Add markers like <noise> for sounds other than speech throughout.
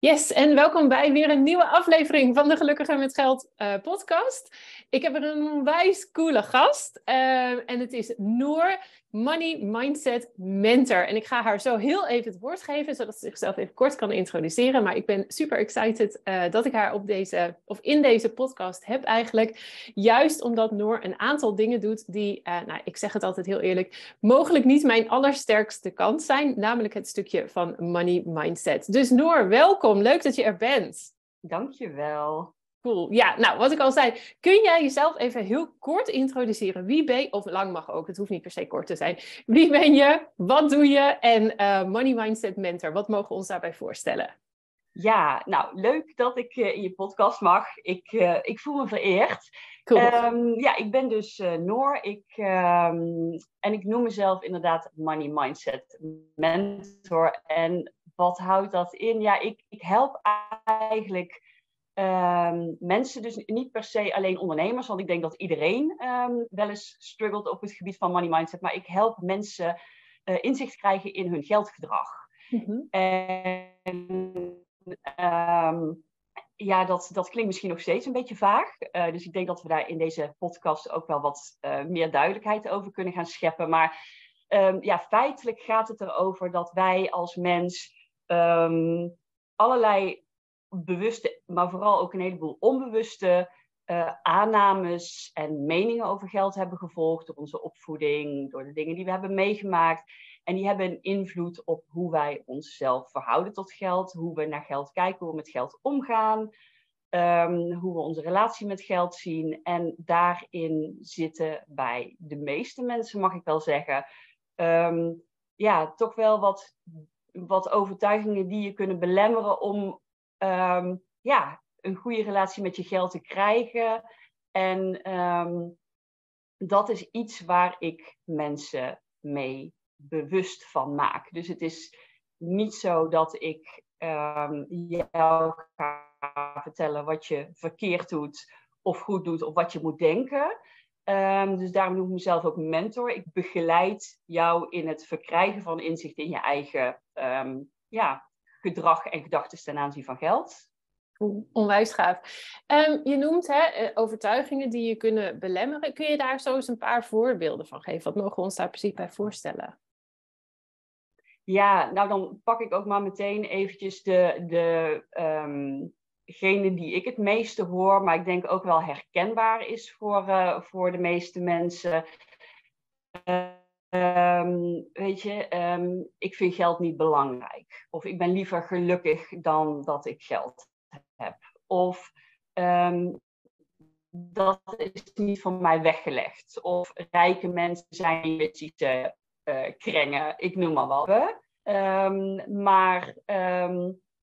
Yes, en welkom bij weer een nieuwe aflevering van de Gelukkiger met Geld uh, podcast. Ik heb er een onwijs coole gast uh, en het is Noor, Money Mindset Mentor. En ik ga haar zo heel even het woord geven, zodat ze zichzelf even kort kan introduceren. Maar ik ben super excited uh, dat ik haar op deze, of in deze podcast heb eigenlijk. Juist omdat Noor een aantal dingen doet die, nou, ik zeg het altijd heel eerlijk, mogelijk niet mijn allersterkste kant zijn. Namelijk het stukje van Money Mindset. Dus Noor, welkom. Leuk dat je er bent. Dankjewel. Cool. Ja, nou, wat ik al zei, kun jij jezelf even heel kort introduceren? Wie ben je, of lang mag ook, het hoeft niet per se kort te zijn. Wie ben je? Wat doe je? En uh, Money Mindset Mentor, wat mogen we ons daarbij voorstellen? Ja, nou, leuk dat ik uh, in je podcast mag. Ik, uh, ik voel me vereerd. Cool. Um, ja, ik ben dus Noor. Ik, um, en ik noem mezelf inderdaad Money Mindset Mentor. En wat houdt dat in? Ja, ik, ik help eigenlijk Um, mensen, dus niet per se alleen ondernemers, want ik denk dat iedereen um, wel eens struggelt op het gebied van money mindset, maar ik help mensen uh, inzicht krijgen in hun geldgedrag. Mm-hmm. En um, ja, dat, dat klinkt misschien nog steeds een beetje vaag. Uh, dus ik denk dat we daar in deze podcast ook wel wat uh, meer duidelijkheid over kunnen gaan scheppen. Maar ja, feitelijk gaat het erover dat wij als mens allerlei bewuste, maar vooral ook een heleboel onbewuste uh, aannames en meningen over geld hebben gevolgd door onze opvoeding, door de dingen die we hebben meegemaakt. En die hebben een invloed op hoe wij onszelf verhouden tot geld, hoe we naar geld kijken, hoe we met geld omgaan, um, hoe we onze relatie met geld zien. En daarin zitten bij de meeste mensen, mag ik wel zeggen, um, ja, toch wel wat, wat overtuigingen die je kunnen belemmeren om um, ja, een goede relatie met je geld te krijgen. En um, dat is iets waar ik mensen mee bewust van maak. Dus het is niet zo dat ik um, jou ga vertellen wat je verkeerd doet of goed doet of wat je moet denken. Um, dus daarom noem ik mezelf ook mentor. Ik begeleid jou in het verkrijgen van inzicht in je eigen um, ja, gedrag en gedachten ten aanzien van geld. Onwijs gaaf. Um, je noemt hè, eh, overtuigingen die je kunnen belemmeren. Kun je daar zo eens een paar voorbeelden van geven? Wat mogen we ons daar precies bij voorstellen? Ja, nou dan pak ik ook maar meteen eventjes de, de um, die ik het meeste hoor, maar ik denk ook wel herkenbaar is voor, uh, voor de meeste mensen. Um, weet je, um, ik vind geld niet belangrijk. Of ik ben liever gelukkig dan dat ik geld heb. Of um, dat is niet van mij weggelegd. Of rijke mensen zijn illusische uh, kringen, ik noem maar wat. maar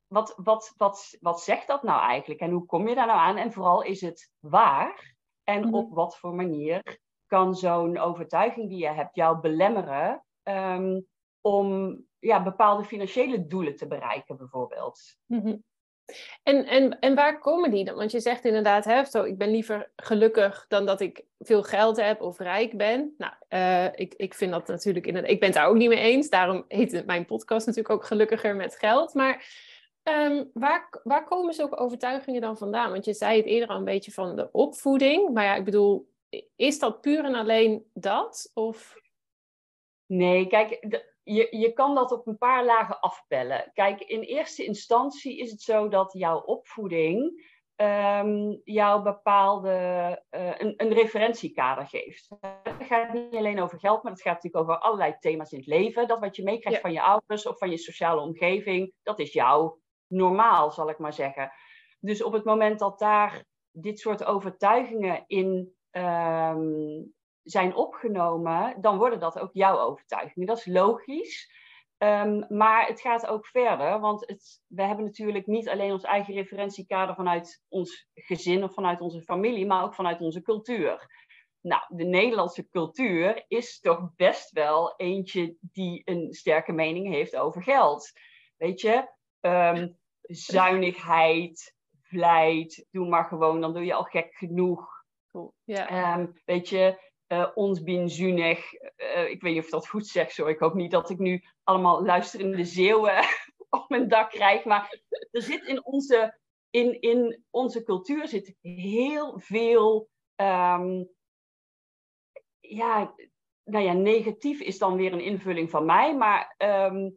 wat, wat, wat, wat zegt dat nou eigenlijk? En hoe kom je daar nou aan? En vooral is het waar? En mm -hmm. op wat voor manier kan zo'n overtuiging die je hebt jou belemmeren um, om ja, bepaalde financiële doelen te bereiken, bijvoorbeeld. Mm-hmm. En, en, en waar komen die dan? Want je zegt inderdaad, hè, zo, ik ben liever gelukkig dan dat ik veel geld heb of rijk ben. Nou, uh, ik, ik vind dat natuurlijk, inderdaad, ik ben het daar ook niet mee eens. Daarom heet mijn podcast natuurlijk ook Gelukkiger met Geld. Maar um, waar, waar komen zulke overtuigingen dan vandaan? Want je zei het eerder al een beetje van de opvoeding. Maar ja, ik bedoel, is dat puur en alleen dat? Of... Nee, kijk, je, je kan dat op een paar lagen afpellen. Kijk, in eerste instantie is het zo dat jouw opvoeding um, jou bepaalde uh, een, een referentiekader geeft. Het gaat niet alleen over geld, maar het gaat natuurlijk over allerlei thema's in het leven. Dat wat je meekrijgt ja. van je ouders of van je sociale omgeving, dat is jouw normaal, zal ik maar zeggen. Dus op het moment dat daar dit soort overtuigingen in um, zijn opgenomen, dan worden dat ook jouw overtuigingen. Dat is logisch. Um, maar het gaat ook verder, want het, we hebben natuurlijk niet alleen ons eigen referentiekader vanuit ons gezin of vanuit onze familie, maar ook vanuit onze cultuur. Nou, de Nederlandse cultuur is toch best wel eentje die een sterke mening heeft over geld. Weet je, um, zuinigheid, vlijt, doe maar gewoon, dan doe je al gek genoeg. Um, weet je, uh, ons binzunig. Uh, ik weet niet of ik dat goed zeg, zo. Ik hoop niet dat ik nu allemaal luisterende Zeeuwen <laughs> op mijn dak krijg. Maar er zit in onze, in, in onze cultuur zit heel veel. Ehm, ja, nou ja, negatief is dan weer een invulling van mij. Maar ehm,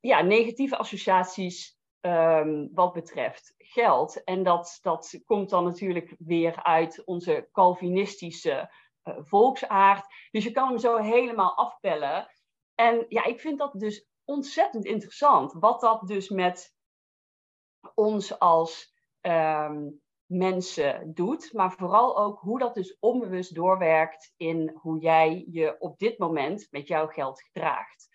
ja, negatieve associaties um, wat betreft geld. En dat, dat komt dan natuurlijk weer uit onze Calvinistische uh, volksaard. Dus je kan hem zo helemaal afpellen. En ja, ik vind dat dus ontzettend interessant. Wat dat dus met ons als um, mensen doet. Maar vooral ook hoe dat dus onbewust doorwerkt in hoe jij je op dit moment met jouw geld gedraagt.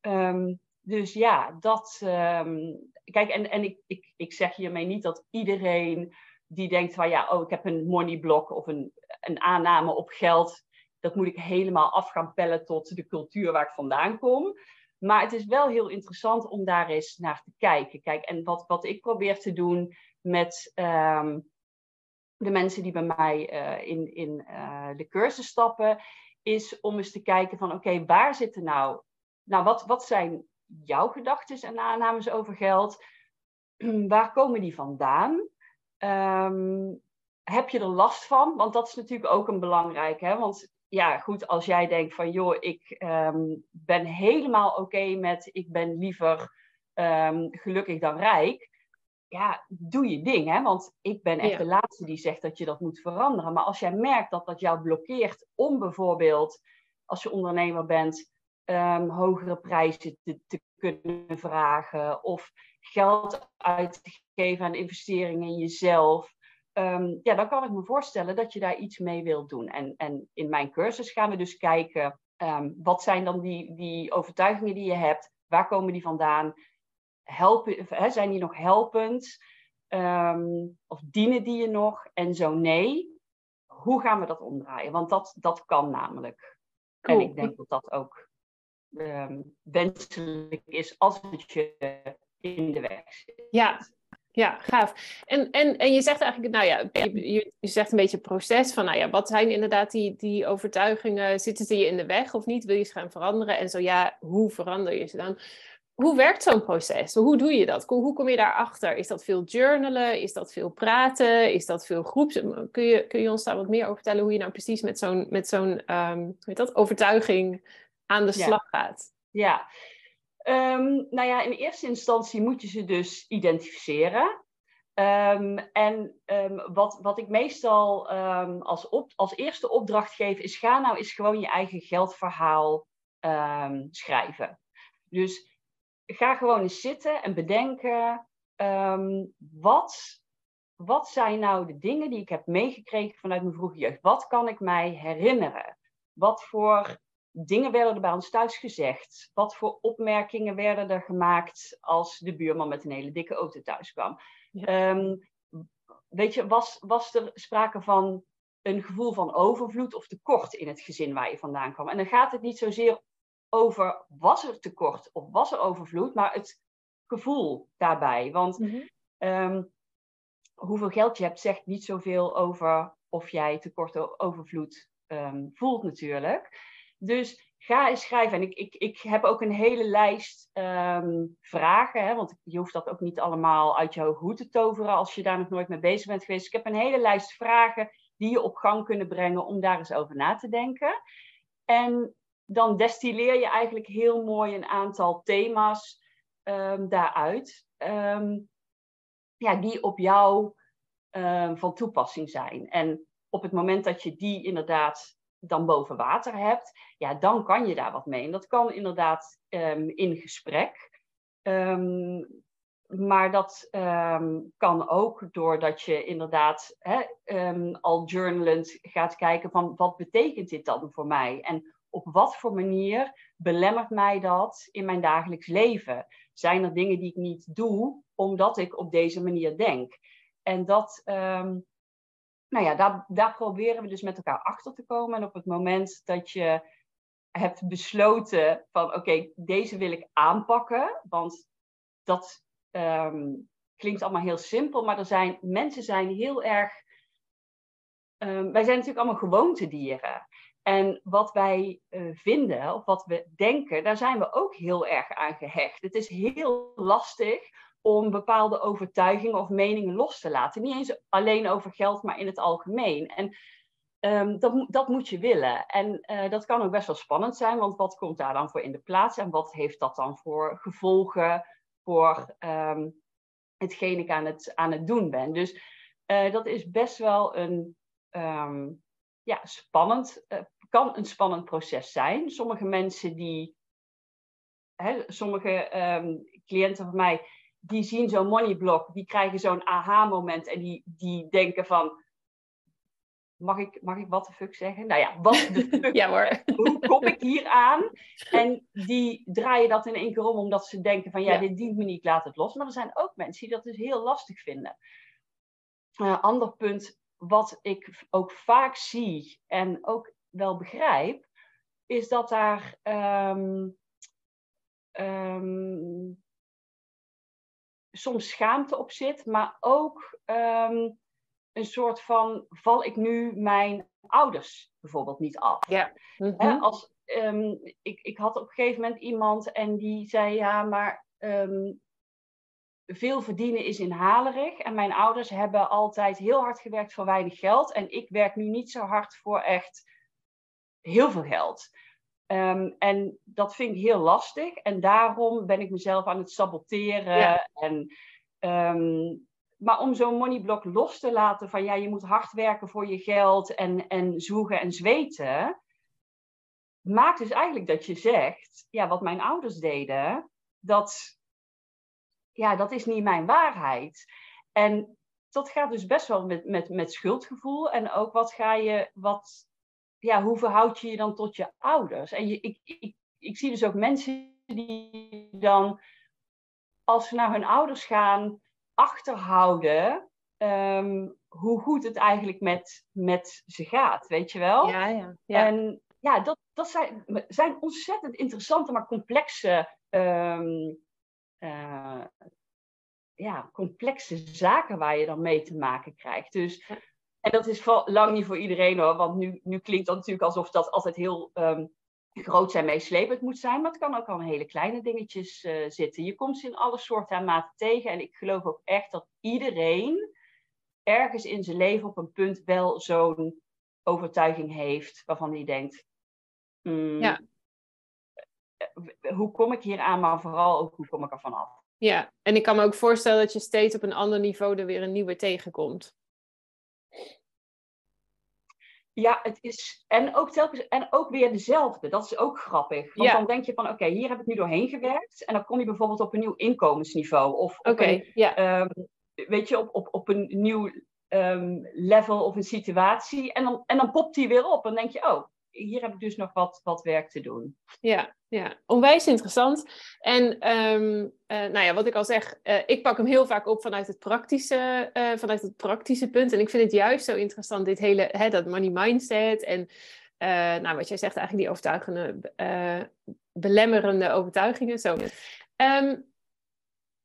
Um, dus ja, dat. Um, kijk, en, en ik, ik, ik zeg hiermee niet dat iedereen die denkt van ja, oh, ik heb een money block of een, een aanname op geld. Dat moet ik helemaal af gaan pellen tot de cultuur waar ik vandaan kom. Maar het is wel heel interessant om daar eens naar te kijken. Kijk, en wat, wat ik probeer te doen met um, de mensen die bij mij uh, in, in uh, de cursus stappen, is om eens te kijken van oké, waar zitten nou, nou wat, wat zijn jouw gedachten en aannames over geld? <clears throat> Waar komen die vandaan? Um, heb je er last van? Want dat is natuurlijk ook een belangrijk. Hè? Want ja, goed, als jij denkt van joh, ik um, ben helemaal oké okay met ik ben liever um, gelukkig dan rijk. Ja, doe je ding, hè? Want ik ben echt ja. de laatste die zegt dat je dat moet veranderen. Maar als jij merkt dat dat jou blokkeert om bijvoorbeeld, als je ondernemer bent, um, hogere prijzen te, te, kunnen vragen of geld uit te geven aan investeringen in jezelf. Um, ja, dan kan ik me voorstellen dat je daar iets mee wilt doen. En, en in mijn cursus gaan we dus kijken, um, wat zijn dan die, die overtuigingen die je hebt? Waar komen die vandaan? Helpen, hè, zijn die nog helpend? of dienen die je nog? En zo nee, hoe gaan we dat omdraaien? Want dat, dat kan namelijk. Cool. En ik denk dat dat ook um, wenselijk is als het je in de weg zit. Ja, ja, gaaf. En, en, en je zegt eigenlijk, nou ja, je, je zegt een beetje proces van, nou ja, wat zijn inderdaad die, die overtuigingen? Zitten ze je in de weg of niet? Wil je ze gaan veranderen? En zo ja, hoe verander je ze dan? Hoe werkt zo'n proces? Hoe doe je dat? Hoe kom je daarachter? Is dat veel journalen? Is dat veel praten? Is dat veel groeps? Kun je, kun je ons daar wat meer over vertellen hoe je nou precies met zo'n met zo'n um, dat, overtuiging aan de slag ja. gaat? Ja, um, nou ja, in eerste instantie moet je ze dus identificeren. Um, en um, wat, wat ik meestal als, op, als eerste opdracht geef, is ga nou eens gewoon je eigen geldverhaal schrijven. Dus ga gewoon eens zitten en bedenken, wat, wat zijn nou de dingen die ik heb meegekregen vanuit mijn vroege jeugd? Wat kan ik mij herinneren? Wat voor dingen werden er bij ons thuis gezegd? Wat voor opmerkingen werden er gemaakt als de buurman met een hele dikke auto thuis kwam? Ja. Um, weet je, was, was er sprake van een gevoel van overvloed of tekort in het gezin waar je vandaan kwam? En dan gaat het niet zozeer over was er tekort of was er overvloed, maar het gevoel daarbij. Want mm -hmm. um, hoeveel geld je hebt zegt niet zoveel over of jij tekort of overvloed um, voelt natuurlijk. Dus ga eens schrijven. En ik, ik, ik heb ook een hele lijst um, vragen, hè, want je hoeft dat ook niet allemaal uit je hoed te toveren als je daar nog nooit mee bezig bent geweest. Ik heb een hele lijst vragen die je op gang kunnen brengen om daar eens over na te denken. En dan destilleer je eigenlijk heel mooi een aantal thema's um, daaruit, um, ja, die op jou van toepassing zijn. En op het moment dat je die inderdaad dan boven water hebt, ja, dan kan je daar wat mee. En dat kan inderdaad um, in gesprek. Um, maar dat um, kan ook doordat je inderdaad hè, al journalend gaat kijken van wat betekent dit dan voor mij? En op wat voor manier belemmert mij dat in mijn dagelijks leven? Zijn er dingen die ik niet doe omdat ik op deze manier denk? En dat, nou ja, daar, daar proberen we dus met elkaar achter te komen. En op het moment dat je hebt besloten van oké, deze wil ik aanpakken, want dat um, klinkt allemaal heel simpel, maar er zijn, mensen zijn heel erg ehm, wij zijn natuurlijk allemaal gewoontedieren. En wat wij eh, vinden, of wat we denken, daar zijn we ook heel erg aan gehecht. Het is heel lastig om bepaalde overtuigingen of meningen los te laten. Niet eens alleen over geld, maar in het algemeen. En um, dat, dat moet je willen. En uh, dat kan ook best wel spannend zijn, want wat komt daar dan voor in de plaats en wat heeft dat dan voor gevolgen voor um, hetgeen ik aan het, aan het doen ben? Dus uh, dat is best wel een um, ja, spannend, uh, kan een spannend proces zijn. Sommige mensen die, hè, sommige cliënten van mij, die zien zo'n moneyblock, die krijgen zo'n aha-moment en die, die denken van, mag ik, mag ik wat de fuck zeggen? Nou ja, wat de <laughs> fuck? ja hoor. Hoe kom ik hier aan? <laughs> En die draaien dat in één keer om omdat ze denken van ja, dit dient me niet, laat het los. Maar er zijn ook mensen die dat dus heel lastig vinden. Uh, ander punt wat ik ook vaak zie en ook wel begrijp, is dat daar um, um, soms schaamte op zit, maar ook um, een soort van, val ik nu mijn ouders bijvoorbeeld niet af? Ja. Mm -hmm. als, um, ik, ik had op een gegeven moment iemand en die zei, ja, maar um, veel verdienen is inhalerig. En mijn ouders hebben altijd heel hard gewerkt voor weinig geld. En ik werk nu niet zo hard voor echt heel veel geld. Um, en dat vind ik heel lastig. En daarom ben ik mezelf aan het saboteren. Ja. En um, maar om zo'n moneyblok los te laten van ja, je moet hard werken voor je geld en, en zwoegen en zweten, maakt dus eigenlijk dat je zegt, ja, wat mijn ouders deden, dat, ja, dat is niet mijn waarheid. En dat gaat dus best wel met, met, met schuldgevoel en ook wat ga je, wat, ja, hoe verhoud je je dan tot je ouders? En je, ik, ik, ik zie dus ook mensen die dan, als ze naar hun ouders gaan, achterhouden um, hoe goed het eigenlijk met, met ze gaat, weet je wel? Ja, ja. ja. En ja, dat, dat zijn, zijn ontzettend interessante, maar complexe, um, uh, ja, complexe zaken waar je dan mee te maken krijgt. Dus, en dat is lang niet voor iedereen hoor, want nu, nu klinkt dat natuurlijk alsof dat altijd heel um, groot zijn meeslepend moet zijn, maar het kan ook al hele kleine dingetjes uh, zitten. Je komt ze in alle soorten en maten tegen en ik geloof ook echt dat iedereen ergens in zijn leven op een punt wel zo'n overtuiging heeft waarvan hij denkt, mm, ja. hoe kom ik hier aan, maar vooral ook hoe kom ik er vanaf. Ja, en ik kan me ook voorstellen dat je steeds op een ander niveau er weer een nieuwe tegenkomt. Ja, het is. En ook, telkens, en ook weer dezelfde. Dat is ook grappig. Want Ja. dan denk je van: oké, hier heb ik nu doorheen gewerkt. En dan kom je bijvoorbeeld op een nieuw inkomensniveau. Of op Oké, een, ja. ehm, weet je, op, op, op een nieuw ehm, level of een situatie. En dan, en dan popt die weer op. En dan denk je: oh, hier heb ik dus nog wat, wat werk te doen. Ja, ja, onwijs interessant. En ehm, eh, nou ja, wat ik al zeg, eh, ik pak hem heel vaak op vanuit het praktische, eh, vanuit het praktische punt. En ik vind het juist zo interessant, dit hele, hè, dat money mindset. En nou, wat jij zegt, eigenlijk die overtuigende, belemmerende overtuigingen. Zo. Ehm,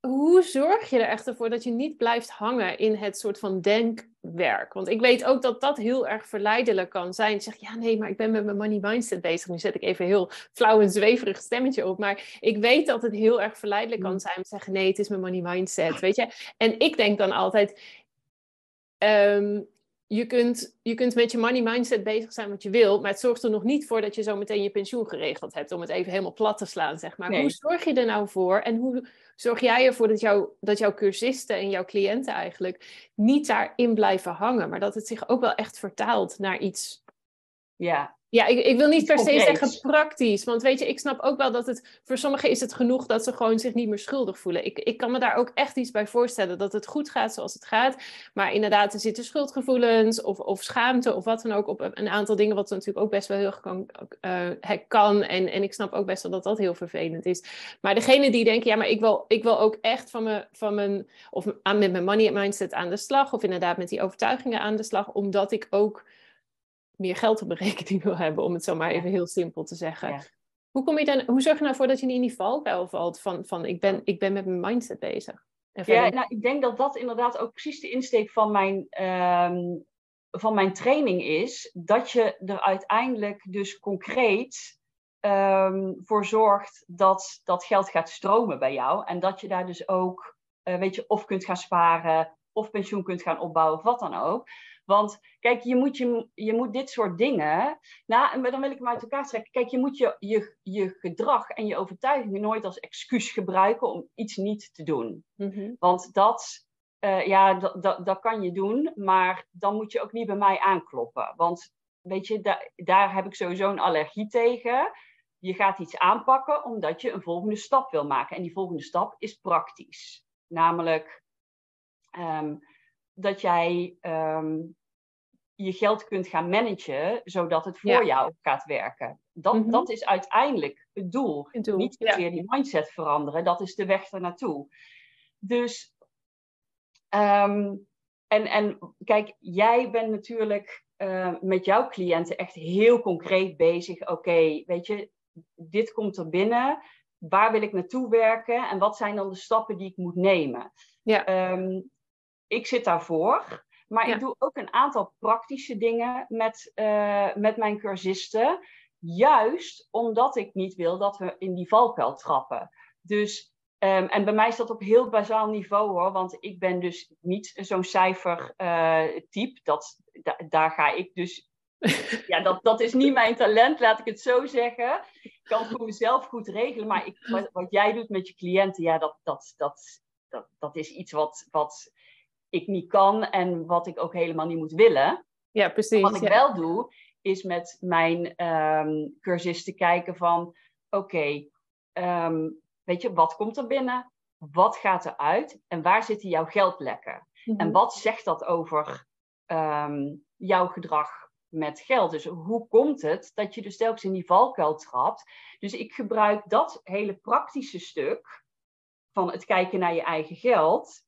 hoe zorg je er echt voor dat je niet blijft hangen in het soort van denkwerk? Want ik weet ook dat dat heel erg verleidelijk kan zijn. Zeg, ja, nee, maar ik ben met mijn money mindset bezig. Nu zet ik even een heel flauw en zweverig stemmetje op. Maar ik weet dat het heel erg verleidelijk kan zijn om te zeggen, nee, het is mijn money mindset, weet je? En ik denk dan altijd, ehm, je, kunt, je kunt met je money mindset bezig zijn wat je wil, maar het zorgt er nog niet voor dat je zo meteen je pensioen geregeld hebt, om het even helemaal plat te slaan, zeg maar. Nee. Hoe zorg je er nou voor en hoe zorg jij ervoor dat, jou, dat jouw cursisten en jouw cliënten eigenlijk niet daarin blijven hangen, maar dat het zich ook wel echt vertaalt naar iets Ja, ja, ik, ik wil niet per se zeggen praktisch. Want weet je, ik snap ook wel dat het voor sommigen is het genoeg dat ze gewoon zich niet meer schuldig voelen. Ik, ik kan me daar ook echt iets bij voorstellen dat het goed gaat zoals het gaat. Maar inderdaad, er zitten schuldgevoelens of, of schaamte of wat dan ook op een aantal dingen, wat natuurlijk ook best wel heel erg kan. eh, kan. En, en ik snap ook best wel dat dat heel vervelend is. Maar degene die denken, ja, maar ik wil, ik wil ook echt van mijn, van mijn of aan, met mijn money mindset aan de slag. Of inderdaad met die overtuigingen aan de slag. Omdat ik ook meer geld op mijn <laughs> rekening wil hebben, om het zo maar even heel simpel te zeggen. Ja. Hoe, kom je dan, hoe zorg je nou voor dat je niet in die valkuil valt van, van ik, ben, ik ben met mijn mindset bezig? En ja nou, ik denk dat dat inderdaad ook precies de insteek van mijn, ehm, van mijn training is dat je er uiteindelijk dus concreet ehm, voor zorgt dat dat geld gaat stromen bij jou. En dat je daar dus ook, uh, weet je, of kunt gaan sparen, of pensioen kunt gaan opbouwen, of wat dan ook. Want kijk, je moet, je, je moet dit soort dingen. Nou, dan wil ik hem uit elkaar trekken. Kijk, je moet je, je, je gedrag en je overtuigingen nooit als excuus gebruiken om iets niet te doen. Mhm. Want dat, uh, ja, dat, dat kan je doen, maar dan moet je ook niet bij mij aankloppen. Want weet je, da daar heb ik sowieso een allergie tegen. Je gaat iets aanpakken omdat je een volgende stap wil maken. En die volgende stap is praktisch. Namelijk. Um, dat jij ehm, je geld kunt gaan managen, zodat het voor jou gaat werken. Dat, mhm. dat is uiteindelijk het doel. Niet zozeer die mindset veranderen, dat is de weg ernaartoe. Dus, um, en, en kijk, jij bent natuurlijk uh, met jouw cliënten echt heel concreet bezig. Oké, weet je, dit komt er binnen. Waar wil ik naartoe werken? En wat zijn dan de stappen die ik moet nemen? Ja. Um, ik zit daarvoor. Maar ik doe ook een aantal praktische dingen met, uh, met mijn cursisten. Juist omdat ik niet wil dat we in die valkuil trappen. Dus, um, en bij mij is dat op heel bazaal niveau hoor. Want ik ben dus niet zo'n cijfertype. Uh, dat, daar ga ik dus. <laughs> ja, dat, dat is niet mijn talent, laat ik het zo zeggen. Ik kan het voor mezelf goed regelen. Maar ik, wat, wat jij doet met je cliënten, ja, dat, dat, dat, dat, dat is iets wat. wat ik niet kan en wat ik ook helemaal niet moet willen. Ja, precies. Wat ik wel doe, is met mijn um, cursisten kijken van... Oké, ehm, weet je, wat komt er binnen? Wat gaat er uit? En waar zitten jouw geldlekken? Mm En wat zegt dat over um, jouw gedrag met geld? Dus hoe komt het dat je dus telkens in die valkuil trapt? Dus ik gebruik dat hele praktische stuk van het kijken naar je eigen geld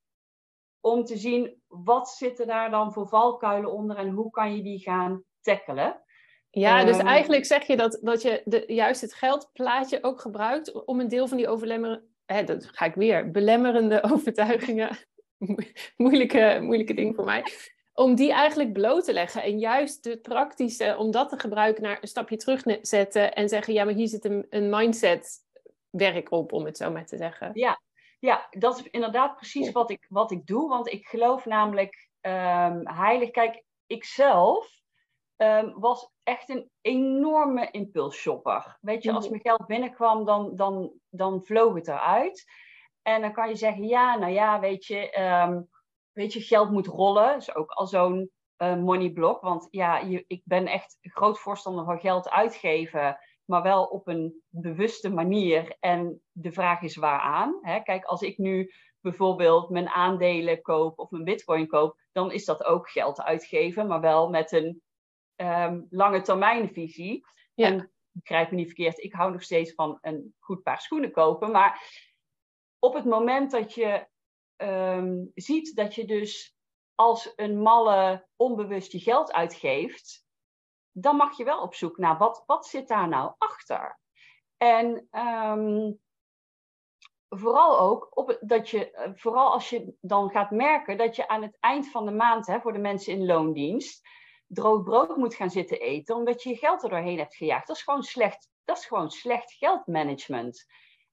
om te zien wat zitten daar dan voor valkuilen onder en hoe kan je die gaan tackelen. Ja, dus ehm, eigenlijk zeg je dat, dat je de, juist het geldplaatje ook gebruikt om een deel van die overlemmerende, hè, dat ga ik weer, belemmerende <laughs> overtuigingen, <laughs> moeilijke, moeilijke ding voor mij, om die eigenlijk bloot te leggen. En juist de praktische, om dat te gebruiken naar een stapje terug zetten en zeggen, ja, maar hier zit een, een mindset werk op, om het zo maar te zeggen. Ja, ja, dat is inderdaad precies wat ik, wat ik doe. Want ik geloof namelijk um, heilig. Kijk, ik zelf um, was echt een enorme impulsshopper. Weet je, als mhm. mijn geld binnenkwam, dan, dan, dan vloog het eruit. En dan kan je zeggen, ja, nou ja, weet je, um, weet je geld moet rollen. Dat is ook al zo'n uh, money block. Want ja, je, ik ben echt groot voorstander van geld uitgeven maar wel op een bewuste manier. En de vraag is waaraan. Hè? Kijk, als ik nu bijvoorbeeld mijn aandelen koop of mijn bitcoin koop, dan is dat ook geld uitgeven, maar wel met een um, lange termijnvisie. Ja. En begrijp me niet verkeerd, ik hou nog steeds van een goed paar schoenen kopen. Maar op het moment dat je um, ziet dat je dus als een malle onbewust je geld uitgeeft, dan mag je wel op zoek naar wat, wat zit daar nou achter. En um, vooral ook op, dat je, eh, vooral als je dan gaat merken dat je aan het eind van de maand, hè, voor de mensen in loondienst, droog brood moet gaan zitten eten, omdat je je geld er doorheen hebt gejaagd. Dat is gewoon slecht, dat is gewoon slecht geldmanagement.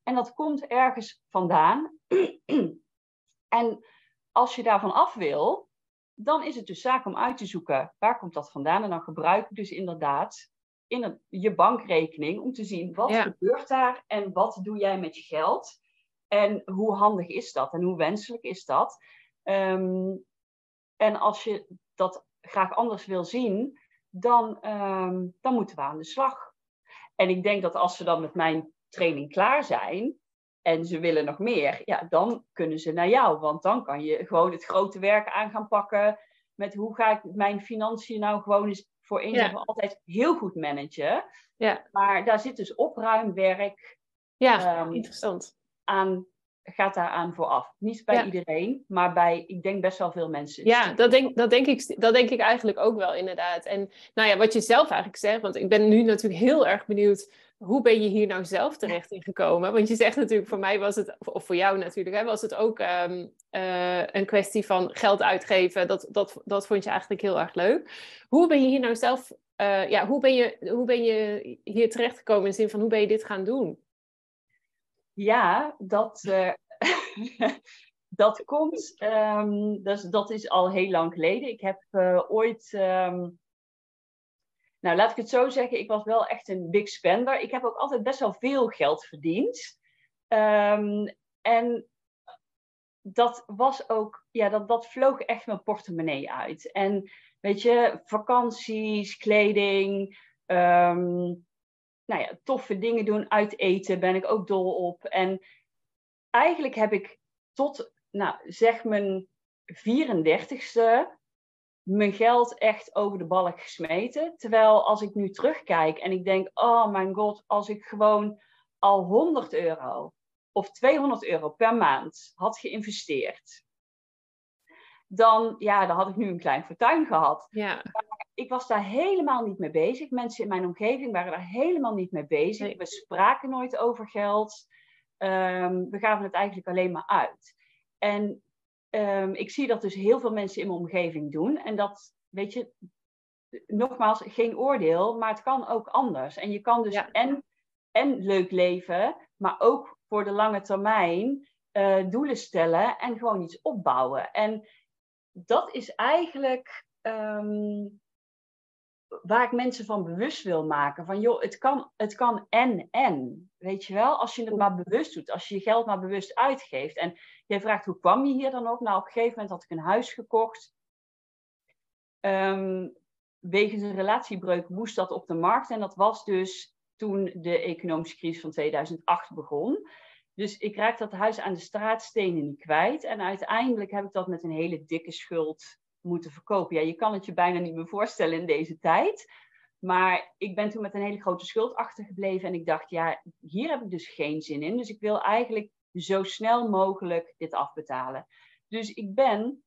En dat komt ergens vandaan. <clears throat> en als je daarvan af wil, dan is het dus zaak om uit te zoeken waar komt dat vandaan. En dan gebruik ik dus inderdaad in je bankrekening om te zien wat gebeurt daar en wat doe jij met je geld. En hoe handig is dat en hoe wenselijk is dat? Ehm, en als je dat graag anders wil zien, dan, ehm, dan moeten we aan de slag. En ik denk dat als ze dan met mijn training klaar zijn, en ze willen nog meer, ja, dan kunnen ze naar jou. Want dan kan je gewoon het grote werk aan gaan pakken met hoe ga ik mijn financiën nou gewoon eens voor eens en voor altijd heel goed managen. Ja. Maar daar zit dus opruimwerk ja, um, interessant. aan gaat daaraan vooraf. Niet bij iedereen, maar bij, ik denk, best wel veel mensen. Ja, dat denk, dat, denk ik, dat denk ik eigenlijk ook wel, inderdaad. En nou ja, wat je zelf eigenlijk zegt, want ik ben nu natuurlijk heel erg benieuwd hoe ben je hier nou zelf terecht in gekomen? Want je zegt natuurlijk, voor mij was het, of voor jou natuurlijk, hè, was het ook um, uh, een kwestie van geld uitgeven. Dat, dat, dat vond je eigenlijk heel erg leuk. Hoe ben je hier nou zelf, uh, ja, hoe ben, je, hoe ben je hier terecht gekomen in de zin van hoe ben je dit gaan doen? Ja, dat, uh, <laughs> dat komt, um, dat, dat is al heel lang geleden. Ik heb ooit. Um, nou, laat ik het zo zeggen, ik was wel echt een big spender. Ik heb ook altijd best wel veel geld verdiend. Um, en dat was ook, ja, dat, dat vloog echt mijn portemonnee uit. En weet je, vakanties, kleding, um, nou ja, toffe dingen doen, uit eten ben ik ook dol op. En eigenlijk heb ik tot, nou, zeg mijn 34ste mijn geld echt over de balk gesmeten. Terwijl als ik nu terugkijk en ik denk, oh mijn god, als ik gewoon al 100 euro of 200 euro per maand had geïnvesteerd, dan, ja, dan had ik nu een klein fortuin gehad. Ja. Maar ik was daar helemaal niet mee bezig. Mensen in mijn omgeving waren daar helemaal niet mee bezig. We spraken nooit over geld. Um, we gaven het eigenlijk alleen maar uit. En um, ik zie dat dus heel veel mensen in mijn omgeving doen. En dat, weet je, nogmaals, geen oordeel, maar het kan ook anders. En je kan dus en, en leuk leven, maar ook voor de lange termijn uh, doelen stellen en gewoon iets opbouwen. En dat is eigenlijk um, waar ik mensen van bewust wil maken. Van joh, het kan, het kan en en. Weet je wel? Als je het maar bewust doet. Als je je geld maar bewust uitgeeft. En jij vraagt hoe kwam je hier dan op? Nou, op een gegeven moment had ik een huis gekocht. Um, wegens een relatiebreuk moest dat op de markt. En dat was dus toen de economische crisis van 2008 begon. Dus ik raak dat huis aan de straatstenen niet kwijt. En uiteindelijk heb ik dat met een hele dikke schuld moeten verkopen. Ja, je kan het je bijna niet meer voorstellen in deze tijd. Maar ik ben toen met een hele grote schuld achtergebleven. En ik dacht, ja, hier heb ik dus geen zin in. Dus ik wil eigenlijk zo snel mogelijk dit afbetalen. Dus ik ben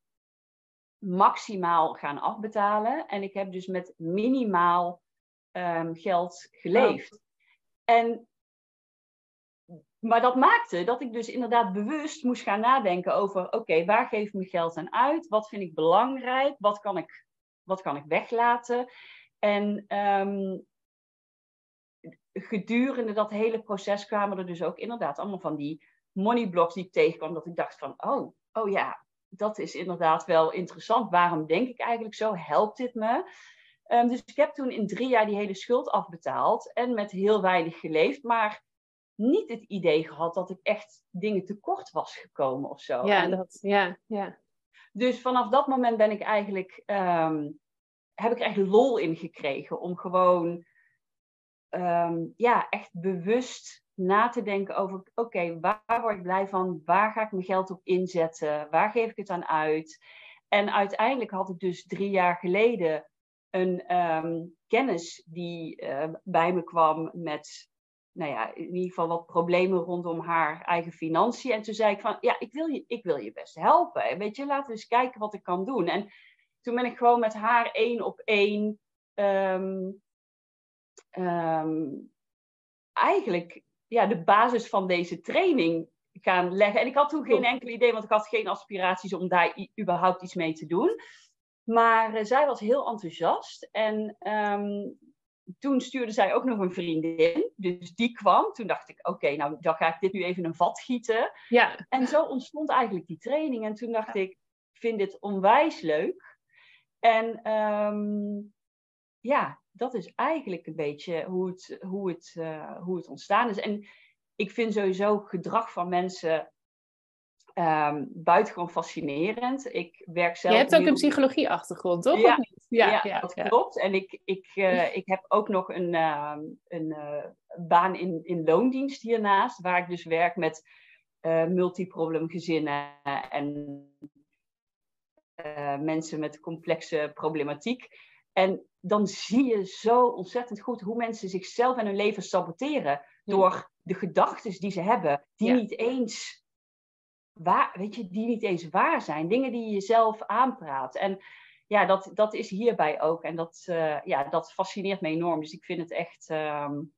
maximaal gaan afbetalen. En ik heb dus met minimaal um, geld geleefd. Oh. En maar dat maakte dat ik dus inderdaad bewust moest gaan nadenken over: oké, waar geef ik mijn geld aan uit? Wat vind ik belangrijk? Wat kan ik, wat kan ik weglaten? En um, gedurende dat hele proces kwamen er dus ook inderdaad allemaal van die money blocks die ik tegenkwam. Dat ik dacht van: oh, oh ja, dat is inderdaad wel interessant. Waarom denk ik eigenlijk zo? Helpt dit me? Um, dus ik heb toen in drie jaar die hele schuld afbetaald en met heel weinig geleefd. Maar niet het idee gehad dat ik echt dingen tekort was gekomen of zo. Ja, dat, ja, ja. Dus vanaf dat moment ben ik eigenlijk, um, heb ik er echt lol in gekregen om gewoon, um, ja, echt bewust na te denken over, oké, okay, waar word ik blij van? Waar ga ik mijn geld op inzetten? Waar geef ik het aan uit? En uiteindelijk had ik dus drie jaar geleden een um, kennis die uh, bij me kwam met nou ja, in ieder geval wat problemen rondom haar eigen financiën. En toen zei ik van, ja, ik wil je, ik wil je best helpen. Weet je, laten we eens kijken wat ik kan doen. En toen ben ik gewoon met haar één op één um, um, eigenlijk ja, de basis van deze training gaan leggen. En ik had toen geen enkel idee, want ik had geen aspiraties om daar überhaupt iets mee te doen. Maar uh, zij was heel enthousiast. En um, toen stuurde zij ook nog een vriendin. Dus die kwam. Toen dacht ik, oké, nou dan ga ik dit nu even een vat gieten. Ja. En zo ontstond eigenlijk die training. En toen dacht ik, ik vind dit onwijs leuk. En um, ja, dat is eigenlijk een beetje hoe het, hoe, het, uh, hoe het ontstaan is. En ik vind sowieso gedrag van mensen um, buitengewoon fascinerend. Ik werk zelf. Je hebt ook een psychologie-achtergrond, toch? Ja, ja, ja, ja, dat klopt. En ik, ik, uh, ik heb ook nog een, uh, een uh, baan in, in loondienst hiernaast, waar ik dus werk met multiproblemgezinnen en mensen met complexe problematiek. En dan zie je zo ontzettend goed hoe mensen zichzelf en hun leven saboteren door de gedachten die ze hebben, die niet eens waar, weet je, die niet eens waar zijn. Dingen die je jezelf aanpraat. En ja, dat, dat is hierbij ook. En dat, uh, ja, dat fascineert me enorm. Dus ik vind het echt um,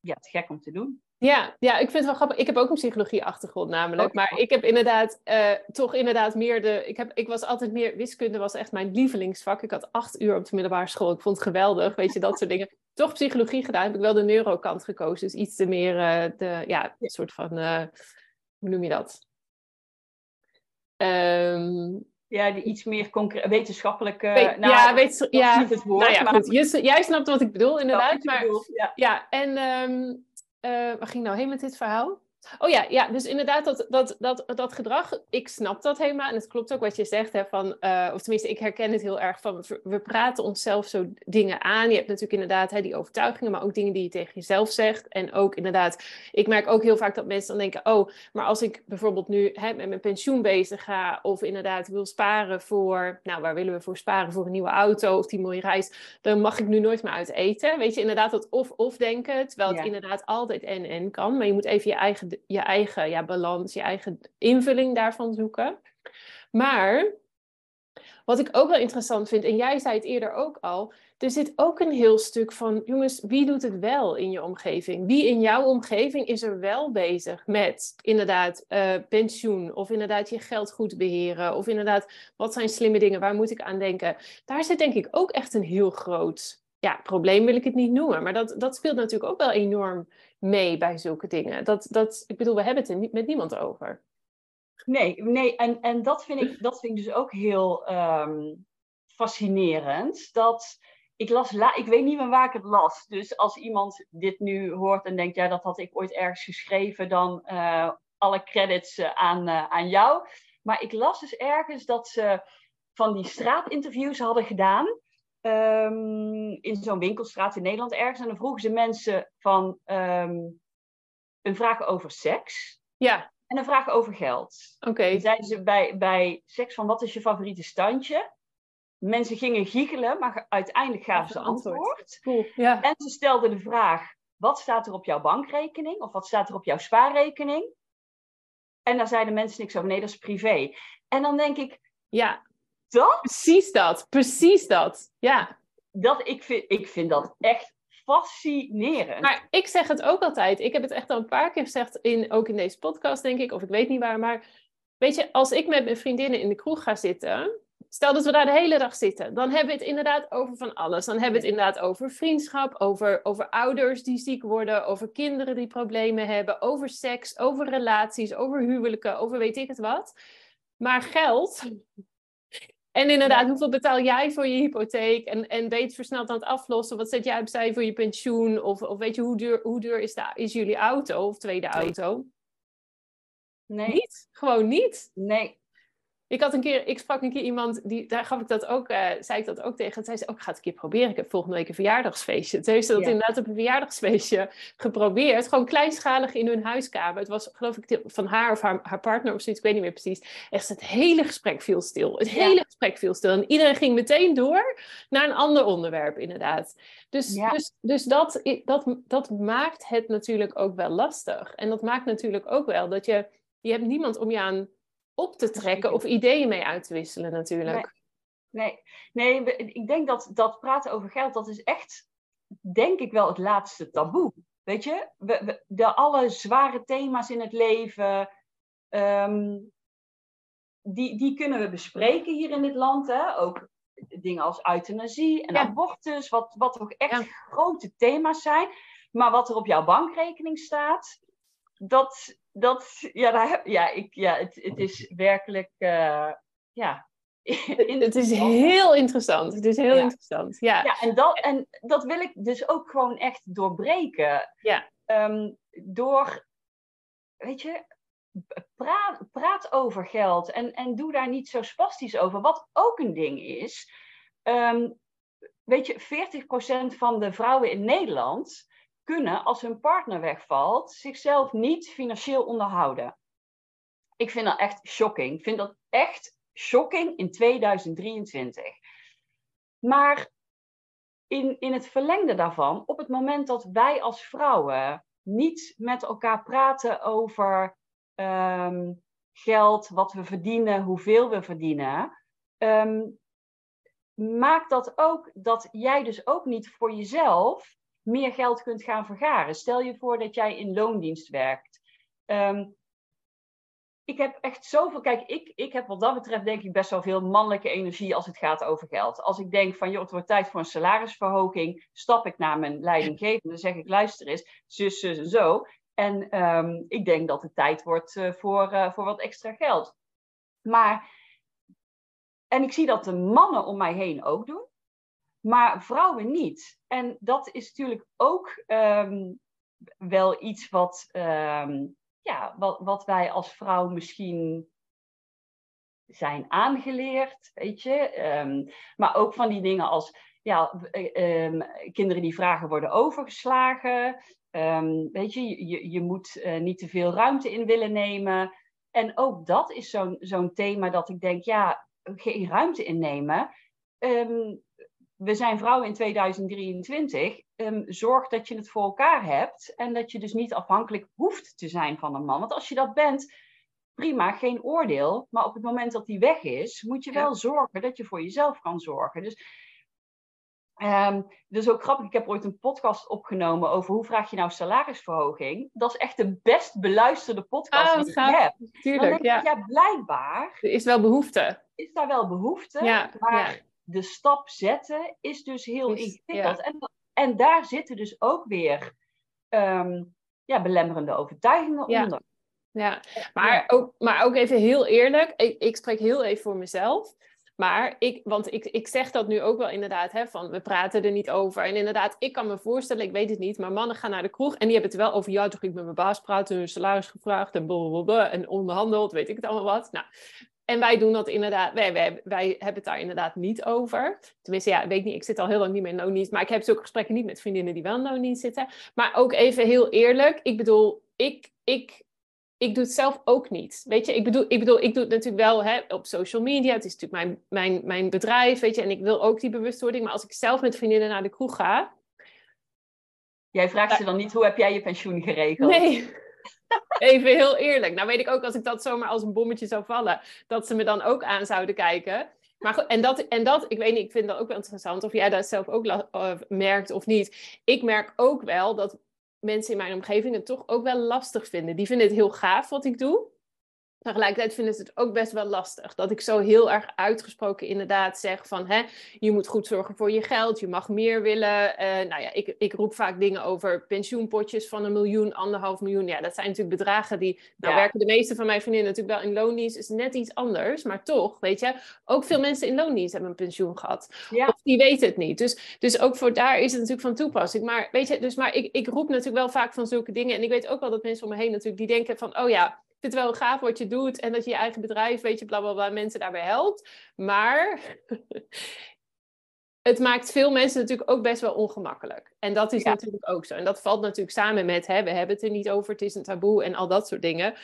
ja, te gek om te doen. Ja, ja, ik vind het wel grappig. Ik heb ook een psychologie-achtergrond namelijk. Maar ik heb inderdaad uh, toch inderdaad meer de... Ik, heb, ik was altijd meer... Wiskunde was echt mijn lievelingsvak. Ik had acht uur op de middelbare school. Ik vond het geweldig, weet je, dat soort dingen. <laughs> Toch psychologie gedaan. Heb ik wel de neurokant gekozen. Dus iets te meer uh, de... Ja, een soort van... Hoe noem je dat? Um, ja, die iets meer wetenschappelijke. We nou, ja, weet, ja, het woord, nou ja, maar... goed. jij snapt wat ik bedoel, inderdaad. maar, bedoel, ja. ja, en um, uh, waar ging nou heen met dit verhaal? Oh ja, ja, dus inderdaad, dat, dat, dat, dat gedrag, ik snap dat helemaal. En het klopt ook wat je zegt, hè, van, uh, of tenminste, ik herken het heel erg van, we praten onszelf zo dingen aan. Je hebt natuurlijk inderdaad hè, die overtuigingen, maar ook dingen die je tegen jezelf zegt. En ook inderdaad, ik merk ook heel vaak dat mensen dan denken, oh, maar als ik bijvoorbeeld nu hè, met mijn pensioen bezig ga, of inderdaad wil sparen voor, nou, waar willen we voor sparen? Voor een nieuwe auto of die mooie reis, dan mag ik nu nooit meer uit eten. Weet je, inderdaad dat of-of denken, terwijl het inderdaad altijd en-en kan. Maar je moet even je eigen je eigen ja, balans, je eigen invulling daarvan zoeken. Maar wat ik ook wel interessant vind, en jij zei het eerder ook al, er zit ook een heel stuk van, jongens, wie doet het wel in je omgeving? Wie in jouw omgeving is er wel bezig met inderdaad uh, pensioen, of inderdaad je geld goed beheren, of inderdaad, wat zijn slimme dingen, waar moet ik aan denken? Daar zit denk ik ook echt een heel groot ja, probleem wil ik het niet noemen, maar dat, dat speelt natuurlijk ook wel enorm mee bij zulke dingen. Dat, dat, ik bedoel, we hebben het er niet, met niemand over. Nee, nee en, en dat, vind ik, dat vind ik dus ook heel um, fascinerend. Dat ik las, la, ik weet niet meer waar ik het las. Dus als iemand dit nu hoort en denkt, ja, dat had ik ooit ergens geschreven, dan uh, alle credits uh, aan, uh, aan jou. Maar ik las dus ergens dat ze van die straatinterviews hadden gedaan. Um, in zo'n winkelstraat in Nederland ergens. En dan vroegen ze mensen van um, een vraag over seks. Ja. En een vraag over geld. Oké. Okay. zeiden ze bij, bij seks van wat is je favoriete standje? Mensen gingen giechelen, maar uiteindelijk gaven ze antwoord. antwoord. Cool. Ja. En ze stelden de vraag, wat staat er op jouw bankrekening? Of wat staat er op jouw spaarrekening? En daar zeiden mensen niks over. Nee, dat is privé. En dan denk ik, ja. Dat? Precies dat, precies dat. Ja. Dat, ik, vind, ik vind dat echt fascinerend. Maar ik zeg het ook altijd. Ik heb het echt al een paar keer gezegd, in, ook in deze podcast, denk ik, of ik weet niet waar. Maar weet je, als ik met mijn vriendinnen in de kroeg ga zitten. Stel dat we daar de hele dag zitten, dan hebben we het inderdaad over van alles. Dan hebben we het inderdaad over vriendschap, over, over ouders die ziek worden, over kinderen die problemen hebben, over seks, over relaties, over huwelijken, over weet ik het wat. Maar geld, en inderdaad, hoeveel betaal jij voor je hypotheek? En, en ben je het versneld aan het aflossen? Wat zet jij opzij voor je pensioen? Of, of weet je, hoe duur, hoe duur is, de, is jullie auto of tweede auto? Nee. Niet? Gewoon niet? Nee. Ik, had een keer, ik sprak een keer iemand, die, daar gaf ik dat ook, uh, zei ik dat ook tegen. Zij zei, ook, oh, ik ga het een keer proberen. Ik heb volgende week een verjaardagsfeestje. Toen heeft ze dat inderdaad op een verjaardagsfeestje geprobeerd. Gewoon kleinschalig in hun huiskamer. Het was geloof ik van haar of haar, haar partner of zoiets, ik weet niet meer precies. Echt, het hele gesprek viel stil. Het hele gesprek viel stil. En iedereen ging meteen door naar een ander onderwerp, inderdaad. Dus, dus, dus dat, dat, dat maakt het natuurlijk ook wel lastig. En dat maakt natuurlijk ook wel dat je, je hebt niemand om je aan op te trekken of ideeën mee uit te wisselen natuurlijk. Nee, nee, nee ik denk dat, dat praten over geld, dat is echt, denk ik wel, het laatste taboe. Weet je, we, we, de alle zware thema's in het leven, um, die, die kunnen we bespreken hier in dit land. Hè? Ook dingen als euthanasie en abortus, wat, wat toch echt grote thema's zijn. Maar wat er op jouw bankrekening staat, dat, dat, ja, daar, ja, ik, ja het, het is werkelijk, uh, ja. het is heel interessant. Het is heel interessant, ja. Ja, en dat, en dat wil ik dus ook gewoon echt doorbreken. Ja. Um, door, weet je, praat, praat over geld en, en doe daar niet zo spastisch over. Wat ook een ding is, um, weet je, 40% van de vrouwen in Nederland kunnen, als hun partner wegvalt, zichzelf niet financieel onderhouden. Ik vind dat echt shocking. Ik vind dat echt shocking in 2023. Maar in, in het verlengde daarvan, op het moment dat wij als vrouwen niet met elkaar praten over um, geld, wat we verdienen, hoeveel we verdienen, ehm, maakt dat ook dat jij dus ook niet voor jezelf meer geld kunt gaan vergaren. Stel je voor dat jij in loondienst werkt. Ehm, ik heb echt zoveel. Kijk, ik, ik heb wat dat betreft denk ik best wel veel mannelijke energie als het gaat over geld. Als ik denk van joh, het wordt tijd voor een salarisverhoging, stap ik naar mijn leidinggevende, zeg ik luister eens, zus, zus en zo. En ehm, ik denk dat het tijd wordt uh, voor, uh, voor wat extra geld. Maar, en ik zie dat de mannen om mij heen ook doen, maar vrouwen niet. En dat is natuurlijk ook um, wel iets wat, um, ja, wat, wat wij als vrouw misschien zijn aangeleerd, weet je. maar ook van die dingen als ja, kinderen die vragen worden overgeslagen. Weet je, je, je moet uh, niet te veel ruimte in willen nemen. En ook dat is zo'n zo'n thema dat ik denk, ja, geen ruimte innemen. Um, we zijn vrouwen in 2023. Um, ehm, zorg dat je het voor elkaar hebt en dat je dus niet afhankelijk hoeft te zijn van een man. Want als je dat bent, prima, geen oordeel. Maar op het moment dat die weg is, moet je wel zorgen dat je voor jezelf kan zorgen. Dus Um, dus ook grappig, ik heb ooit een podcast opgenomen over hoe vraag je nou salarisverhoging. Dat is echt de best beluisterde podcast oh, die ik heb. Tuurlijk, ja. ja. blijkbaar... Er is wel behoefte. Is daar wel behoefte, ja, maar de stap zetten is dus heel ingewikkeld. En, en daar zitten dus ook weer um, ja, belemmerende overtuigingen onder. Ja, maar, Ook, maar ook even heel eerlijk, ik, ik spreek heel even voor mezelf. Maar ik, want ik, ik zeg dat nu ook wel inderdaad, hè, van we praten er niet over. En inderdaad, ik kan me voorstellen, ik weet het niet, maar mannen gaan naar de kroeg en die hebben het wel over, ja, toch ik met mijn baas praten, hun salaris gevraagd en blablabla, en onderhandeld, weet ik het allemaal wat. Nou, en wij doen dat inderdaad, wij, wij, wij hebben het daar inderdaad niet over. Tenminste, ja, weet ik niet, ik zit al heel lang niet meer in loondienst, maar ik heb zulke gesprekken niet met vriendinnen die wel in loondienst zitten. Maar ook even heel eerlijk, ik bedoel, ik, ik ik doe het zelf ook niet. Weet je, ik bedoel, ik, bedoel, ik doe het natuurlijk wel hè, op social media. Het is natuurlijk mijn, mijn, mijn bedrijf, weet je. En ik wil ook die bewustwording. Maar als ik zelf met vriendinnen naar de kroeg ga... Jij vraagt ze dan niet, hoe heb jij je pensioen geregeld? Nee, even heel eerlijk. Nou weet ik ook, als ik dat zomaar als een bommetje zou vallen... dat ze me dan ook aan zouden kijken. Maar goed, en dat, en dat, ik weet niet, ik vind dat ook wel interessant... of jij dat zelf ook uh, merkt of niet. Ik merk ook wel dat mensen in mijn omgeving het toch ook wel lastig vinden. Die vinden het heel gaaf wat ik doe. Tegelijkertijd vinden ze het ook best wel lastig. Dat ik zo heel erg uitgesproken inderdaad zeg van... Hè, je moet goed zorgen voor je geld, je mag meer willen. Uh, nou ja, ik, ik roep vaak dingen over pensioenpotjes van een miljoen, anderhalf miljoen. Ja, dat zijn natuurlijk bedragen die... Nou werken de meeste van mijn vriendinnen natuurlijk wel in loondienst. is net iets anders, maar toch, weet je... Ook veel mensen in loondienst hebben een pensioen gehad. Ja. Of die weten het niet. Dus, dus ook voor daar is het natuurlijk van toepassing. Maar weet je, dus maar ik, ik roep natuurlijk wel vaak van zulke dingen. En ik weet ook wel dat mensen om me heen natuurlijk die denken van... Oh ja vind het wel gaaf wat je doet en dat je je eigen bedrijf, weet je, blablabla, mensen daarbij helpt. Maar <laughs> het maakt veel mensen natuurlijk ook best wel ongemakkelijk. En dat is natuurlijk ook zo. En dat valt natuurlijk samen met, hè, we hebben het er niet over, het is een taboe en al dat soort dingen.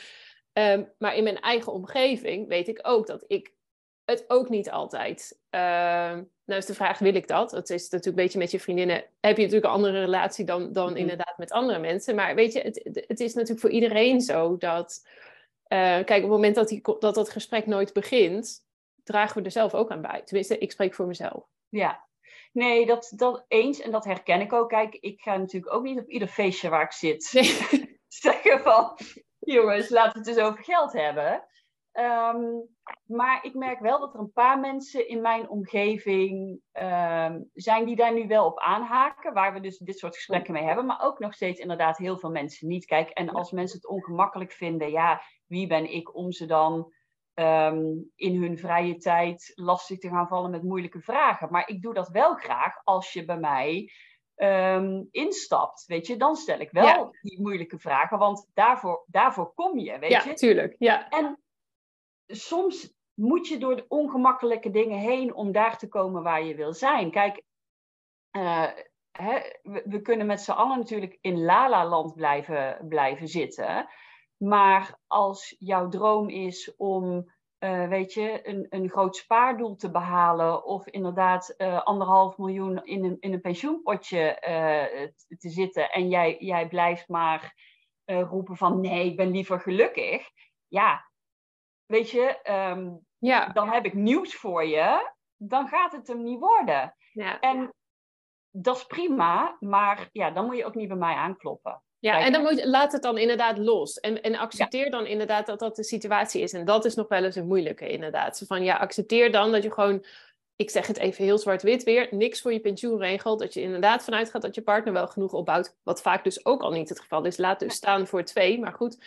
Um, maar in mijn eigen omgeving weet ik ook dat ik het ook niet altijd. Uh, nou is de vraag, wil ik dat? Het is natuurlijk een beetje met je vriendinnen. Heb je natuurlijk een andere relatie dan, dan mhm. inderdaad met andere mensen. Maar weet je, het, het is natuurlijk voor iedereen zo dat uh, kijk, op het moment dat, die, dat dat gesprek nooit begint, dragen we er zelf ook aan bij. Tenminste, ik spreek voor mezelf. Ja, nee, dat, dat eens en dat herken ik ook. Kijk, ik ga natuurlijk ook niet op ieder feestje waar ik zit nee. <laughs> zeggen van, jongens, laten we het eens over geld hebben. Um, maar ik merk wel dat er een paar mensen in mijn omgeving um, zijn die daar nu wel op aanhaken, waar we dus dit soort gesprekken mee hebben, maar ook nog steeds inderdaad heel veel mensen niet. Kijk, en als mensen het ongemakkelijk vinden, ja, wie ben ik om ze dan um, in hun vrije tijd lastig te gaan vallen met moeilijke vragen? Maar ik doe dat wel graag als je bij mij um, instapt, weet je, dan stel ik wel die moeilijke vragen, want daarvoor, daarvoor kom je, weet ja, je. Tuurlijk, ja, En soms moet je door de ongemakkelijke dingen heen om daar te komen waar je wil zijn. Kijk, uh, hè, we, kunnen met z'n allen natuurlijk in Lala-land blijven, blijven zitten. Maar als jouw droom is om, uh, weet je, een, een groot spaardoel te behalen, of inderdaad uh, anderhalf miljoen in een, in een pensioenpotje te zitten, en jij, jij blijft maar roepen van nee, ik ben liever gelukkig. Ja, weet je, ehm, ja. dan heb ik nieuws voor je, dan gaat het hem niet worden. Ja. En dat is prima, maar ja, dan moet je ook niet bij mij aankloppen. Ja, en dan moet je, laat het dan inderdaad los. En, en accepteer dan inderdaad dat dat de situatie is. En dat is nog wel eens een moeilijke, inderdaad. Van ja, accepteer dan dat je gewoon, ik zeg het even heel zwart-wit weer, niks voor je pensioen regelt. Dat je inderdaad vanuit gaat dat je partner wel genoeg opbouwt. Wat vaak dus ook al niet het geval is. Laat dus staan voor twee, maar goed.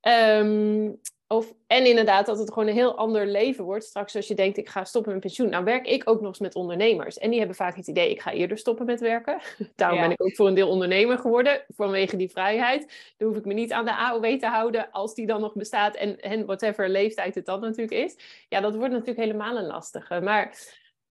Um, of, en inderdaad dat het gewoon een heel ander leven wordt. Straks als je denkt, ik ga stoppen met pensioen. Nou werk ik ook nog eens met ondernemers. En die hebben vaak het idee, ik ga eerder stoppen met werken. <laughs> Daarom ben ik ook voor een deel ondernemer geworden. Vanwege die vrijheid. Dan hoef ik me niet aan de AOW te houden. Als die dan nog bestaat. En, en whatever leeftijd het dan natuurlijk is. Ja, dat wordt natuurlijk helemaal een lastige. Maar,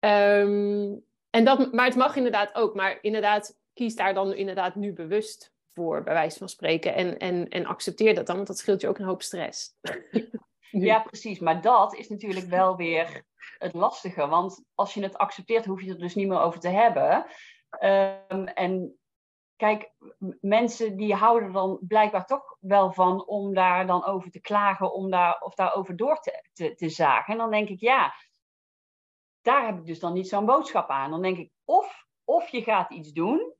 um, en dat, maar het mag inderdaad ook. Maar inderdaad, kies daar dan inderdaad nu bewust voor, bij wijze van spreken. En, en, en accepteer dat dan, want dat scheelt je ook een hoop stress. <laughs> ja, precies. Maar dat is natuurlijk wel weer het lastige. Want als je het accepteert, hoef je het dus niet meer over te hebben. Ehm, en kijk, mensen die houden er dan blijkbaar toch wel van om daar dan over te klagen, om daar, of daarover door te, te, te zagen. En dan denk ik, ja, daar heb ik dus dan niet zo'n boodschap aan. Dan denk ik, of, of je gaat iets doen,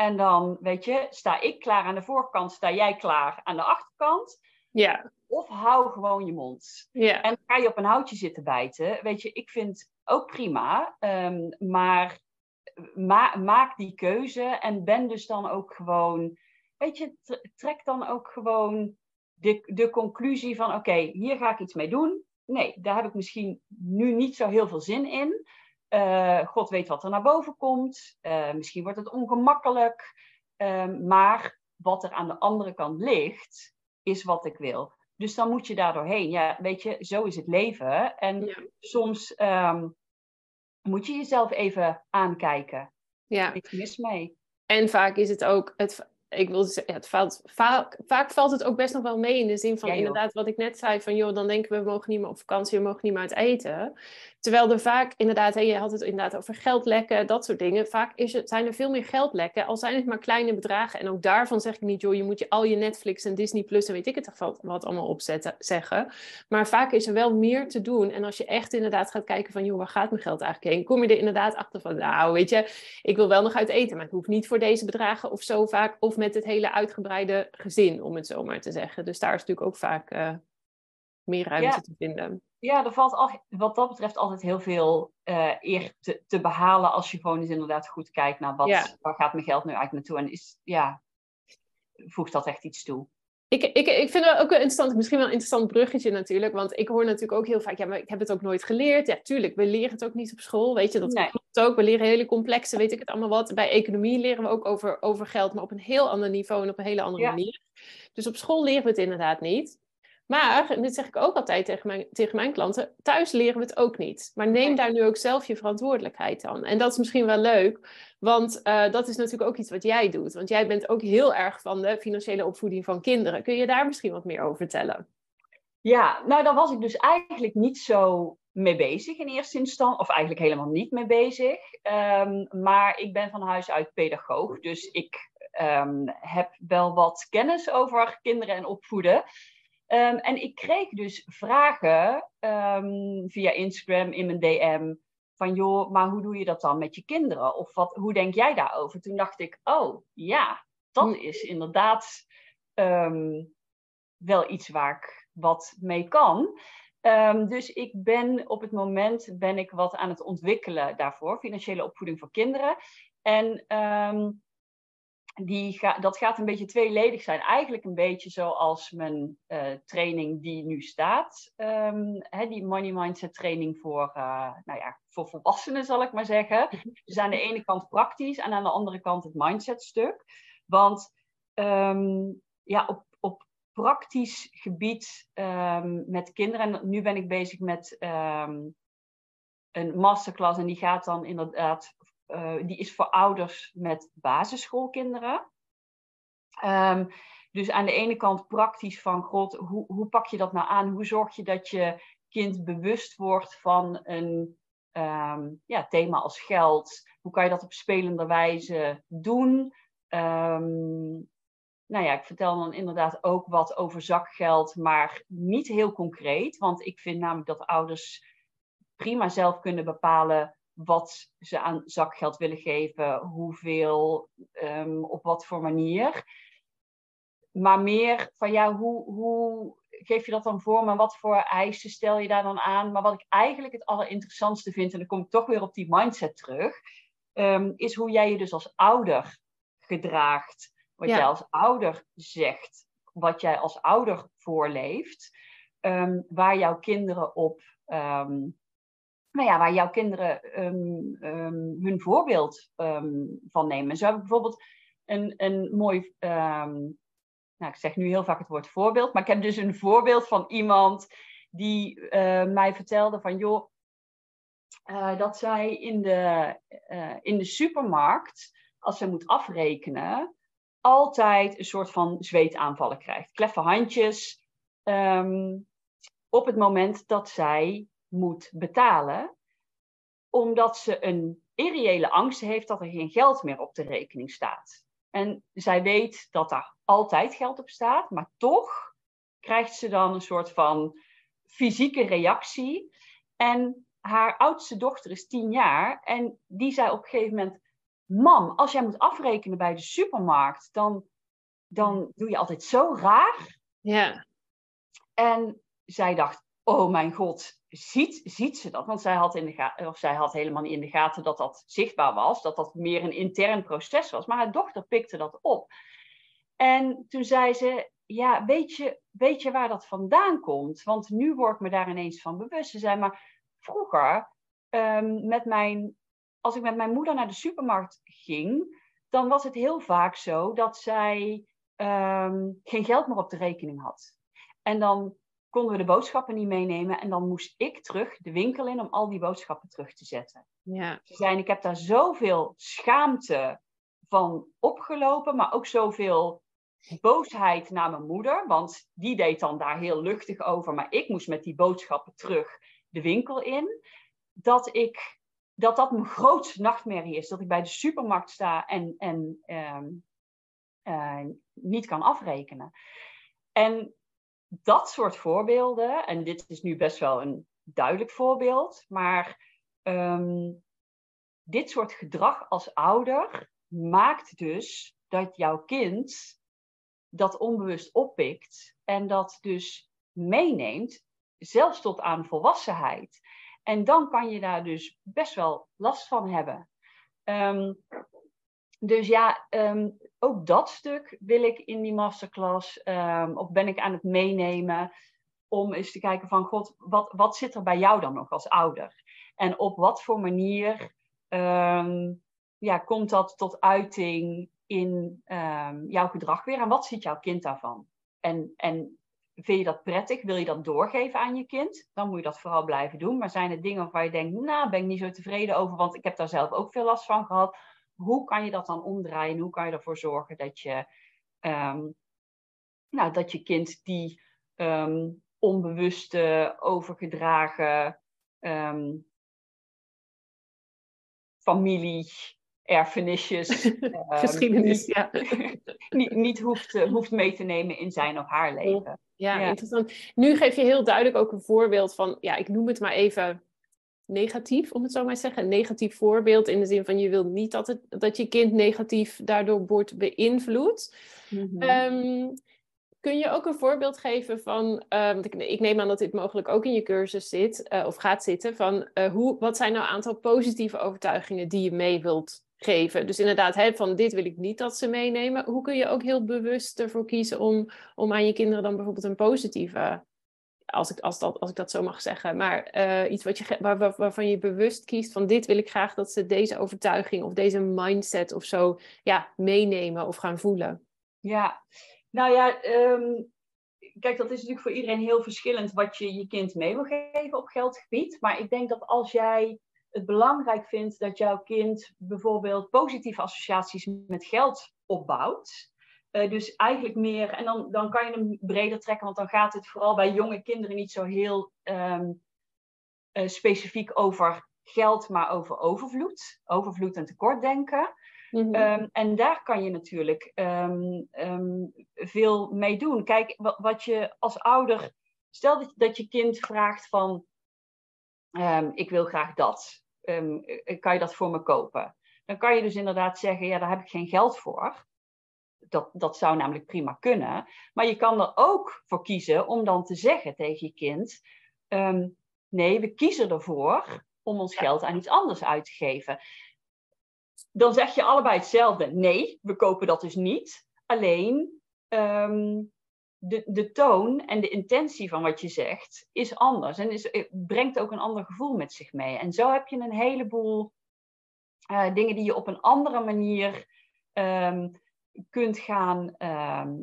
en dan, weet je, sta ik klaar aan de voorkant, sta jij klaar aan de achterkant. Ja. Of hou gewoon je mond. Ja. En ga je op een houtje zitten bijten. Weet je, ik vind ook prima. Um, maar ma maak die keuze en ben dus dan ook gewoon. Weet je, trek dan ook gewoon de, de conclusie van: oké, hier ga ik iets mee doen. Nee, daar heb ik misschien nu niet zo heel veel zin in. Uh, God weet wat er naar boven komt. Uh, misschien wordt het ongemakkelijk. Uh, maar wat er aan de andere kant ligt, is wat ik wil. Dus dan moet je daar doorheen. Ja, weet je, zo is het leven. En ja. soms um, moet je jezelf even aankijken. Ja. Niks mis mee. En vaak is het ook, het, ik wil zeggen, het valt, vaak, vaak valt het ook best nog wel mee in de zin van inderdaad wat ik net zei van joh, dan denken we we mogen niet meer op vakantie, we mogen niet meer uit eten. Terwijl er vaak inderdaad, hè, je had het inderdaad over geldlekken, dat soort dingen. Vaak is het, zijn er veel meer geldlekken, al zijn het maar kleine bedragen. En ook daarvan zeg ik niet, joh, je moet je al je Netflix en Disney Plus en weet ik het wat allemaal opzetten, zeggen. Maar vaak is er wel meer te doen. En als je echt inderdaad gaat kijken van, joh, waar gaat mijn geld eigenlijk heen? Kom je er inderdaad achter van, nou, weet je, ik wil wel nog uit eten, maar het hoeft niet voor deze bedragen of zo vaak. Of met het hele uitgebreide gezin, om het zo maar te zeggen. Dus daar is natuurlijk ook vaak uh, meer ruimte te vinden. Ja, er valt al, wat dat betreft altijd heel veel uh, eer te, te, behalen als je gewoon eens inderdaad goed kijkt naar wat, ja. waar gaat mijn geld nu eigenlijk naartoe en is, ja, voegt dat echt iets toe. Ik, ik, ik vind het ook een interessant, misschien wel een interessant bruggetje natuurlijk. Want ik hoor natuurlijk ook heel vaak, ja, maar ik heb het ook nooit geleerd. Ja, tuurlijk, we leren het ook niet op school. Weet je, dat nee. klopt ook. We leren hele complexe, weet ik het allemaal wat. Bij economie leren we ook over, over geld, maar op een heel ander niveau en op een hele andere ja. manier. Dus op school leren we het inderdaad niet. Maar, en dit zeg ik ook altijd tegen mijn, tegen mijn klanten, thuis leren we het ook niet. Maar neem daar nu ook zelf je verantwoordelijkheid aan. En dat is misschien wel leuk, want uh, dat is natuurlijk ook iets wat jij doet. Want jij bent ook heel erg van de financiële opvoeding van kinderen. Kun je daar misschien wat meer over vertellen? Ja, nou daar was ik dus eigenlijk niet zo mee bezig in eerste instantie. Of eigenlijk helemaal niet mee bezig. Um, maar ik ben van huis uit pedagoog. Dus ik um, heb wel wat kennis over kinderen en opvoeden. Um, en ik kreeg dus vragen um, via Instagram in mijn DM van joh, maar hoe doe je dat dan met je kinderen? Of wat, hoe denk jij daarover? Toen dacht ik, oh ja, dat hm. is inderdaad um, wel iets waar ik wat mee kan. dus ik ben op het moment ben ik wat aan het ontwikkelen daarvoor, financiële opvoeding voor kinderen. En die ga, dat gaat een beetje tweeledig zijn. Eigenlijk een beetje zoals mijn uh, training die nu staat. Um, hè, die money mindset training voor, uh, nou ja, voor volwassenen zal ik maar zeggen. Dus aan de ene kant praktisch en aan de andere kant het mindset stuk. Want um, ja, op, op praktisch gebied um, met kinderen, en nu ben ik bezig met een masterclass en die gaat dan inderdaad uh, die is voor ouders met basisschoolkinderen. Um, dus aan de ene kant praktisch van, god, hoe, hoe pak je dat nou aan? Hoe zorg je dat je kind bewust wordt van een um, ja, thema als geld? Hoe kan je dat op spelende wijze doen? Um, nou ja, ik vertel dan inderdaad ook wat over zakgeld, maar niet heel concreet. Want ik vind namelijk dat ouders prima zelf kunnen bepalen wat ze aan zakgeld willen geven, hoeveel, um, op wat voor manier. Maar meer van ja, hoe, hoe geef je dat dan voor, maar wat voor eisen stel je daar dan aan? Maar wat ik eigenlijk het allerinteressantste vind, en dan kom ik toch weer op die mindset terug, um, is hoe jij je dus als ouder gedraagt. Wat jij als ouder zegt, wat jij als ouder voorleeft, um, waar jouw kinderen op um, nou ja, waar jouw kinderen um, um, hun voorbeeld um, van nemen. Zo heb ik bijvoorbeeld een, een mooi, nou ik zeg nu heel vaak het woord voorbeeld, maar ik heb dus een voorbeeld van iemand die uh, mij vertelde van joh, uh, dat zij in de, uh, in de supermarkt, als ze moet afrekenen, altijd een soort van zweetaanvallen krijgt. Kleffe handjes op het moment dat zij moet betalen, omdat ze een irreële angst heeft dat er geen geld meer op de rekening staat. En zij weet dat daar altijd geld op staat, maar toch krijgt ze dan een soort van fysieke reactie. En haar oudste dochter is tien jaar en die zei op een gegeven moment: Mam, als jij moet afrekenen bij de supermarkt, dan, dan doe je altijd zo raar. Ja. En zij dacht: Oh mijn god, ziet, ziet ze dat? Want zij had, in de of zij had helemaal niet in de gaten dat dat zichtbaar was, dat dat meer een intern proces was. Maar haar dochter pikte dat op. En toen zei ze, ja, weet je, weet je waar dat vandaan komt? Want nu word ik me daar ineens van bewust. Ze zei, maar vroeger, um, met mijn, als ik met mijn moeder naar de supermarkt ging, dan was het heel vaak zo dat zij um, geen geld meer op de rekening had. En dan konden we de boodschappen niet meenemen. En dan moest ik terug de winkel in om al die boodschappen terug te zetten. Ja. Ze zijn, ik heb daar zoveel schaamte van opgelopen, maar ook zoveel boosheid naar mijn moeder. Want die deed dan daar heel luchtig over. Maar ik moest met die boodschappen terug de winkel in. Dat ik dat dat mijn grootste nachtmerrie is. Dat ik bij de supermarkt sta en, en uh, uh, niet kan afrekenen. En dat soort voorbeelden, en dit is nu best wel een duidelijk voorbeeld, maar um, dit soort gedrag als ouder maakt dus dat jouw kind dat onbewust oppikt en dat dus meeneemt, zelfs tot aan volwassenheid. En dan kan je daar dus best wel last van hebben. Um, dus ja, um, ook dat stuk wil ik in die masterclass, um, of ben ik aan het meenemen, om eens te kijken van, god, wat, wat zit er bij jou dan nog als ouder? En op wat voor manier um, ja, komt dat tot uiting in jouw gedrag weer? En wat ziet jouw kind daarvan? En, en vind je dat prettig? Wil je dat doorgeven aan je kind? Dan moet je dat vooral blijven doen. Maar zijn er dingen waar je denkt, nou, ben ik niet zo tevreden over, want ik heb daar zelf ook veel last van gehad hoe kan je dat dan omdraaien? Hoe kan je ervoor zorgen dat je, um, nou, dat je kind die um, onbewuste, overgedragen um, familie, erfenisjes, <laughs> geschiedenis, niet, ja. <laughs> niet, niet hoeft, hoeft mee te nemen in zijn of haar leven. Ja, ja, interessant. Nu geef je heel duidelijk ook een voorbeeld van, ja, ik noem het maar even negatief, om het zo maar te zeggen. Een negatief voorbeeld in de zin van je wilt niet dat, het, dat je kind negatief daardoor wordt beïnvloed. Mm -hmm. kun je ook een voorbeeld geven van, uh, want ik, ik, neem aan dat dit mogelijk ook in je cursus zit uh, of gaat zitten, van uh, hoe, wat zijn nou een aantal positieve overtuigingen die je mee wilt geven? Dus inderdaad, hè, van dit wil ik niet dat ze meenemen. Hoe kun je ook heel bewust ervoor kiezen om, om aan je kinderen dan bijvoorbeeld een positieve als ik, als, dat, als ik dat zo mag zeggen. Maar uh, iets wat je, waar, waar, waarvan je bewust kiest van dit wil ik graag dat ze deze overtuiging of deze mindset of zo ja, meenemen of gaan voelen. Ja, nou ja, um, kijk, dat is natuurlijk voor iedereen heel verschillend wat je je kind mee wil geven op geldgebied. Maar ik denk dat als jij het belangrijk vindt dat jouw kind bijvoorbeeld positieve associaties met geld opbouwt, uh, dus eigenlijk meer, en dan, dan kan je hem breder trekken, want dan gaat het vooral bij jonge kinderen niet zo heel um, uh, specifiek over geld, maar over overvloed. Overvloed en tekortdenken. Mhm. Ehm, en daar kan je natuurlijk ehm, ehm, veel mee doen. Kijk, wat, je als ouder, stel dat, dat je kind vraagt van, ik wil graag dat, eh, kan je dat voor me kopen? Dan kan je dus inderdaad zeggen, ja, daar heb ik geen geld voor. Dat, dat zou namelijk prima kunnen. Maar je kan er ook voor kiezen om dan te zeggen tegen je kind, nee, we kiezen ervoor om ons geld aan iets anders uit te geven dan zeg je allebei hetzelfde. Nee, we kopen dat dus niet. Alleen ehm, de, de toon en de intentie van wat je zegt is anders. En is, eh, brengt ook een ander gevoel met zich mee. En zo heb je een heleboel uh, dingen die je op een andere manier ehm, kunt gaan ehm,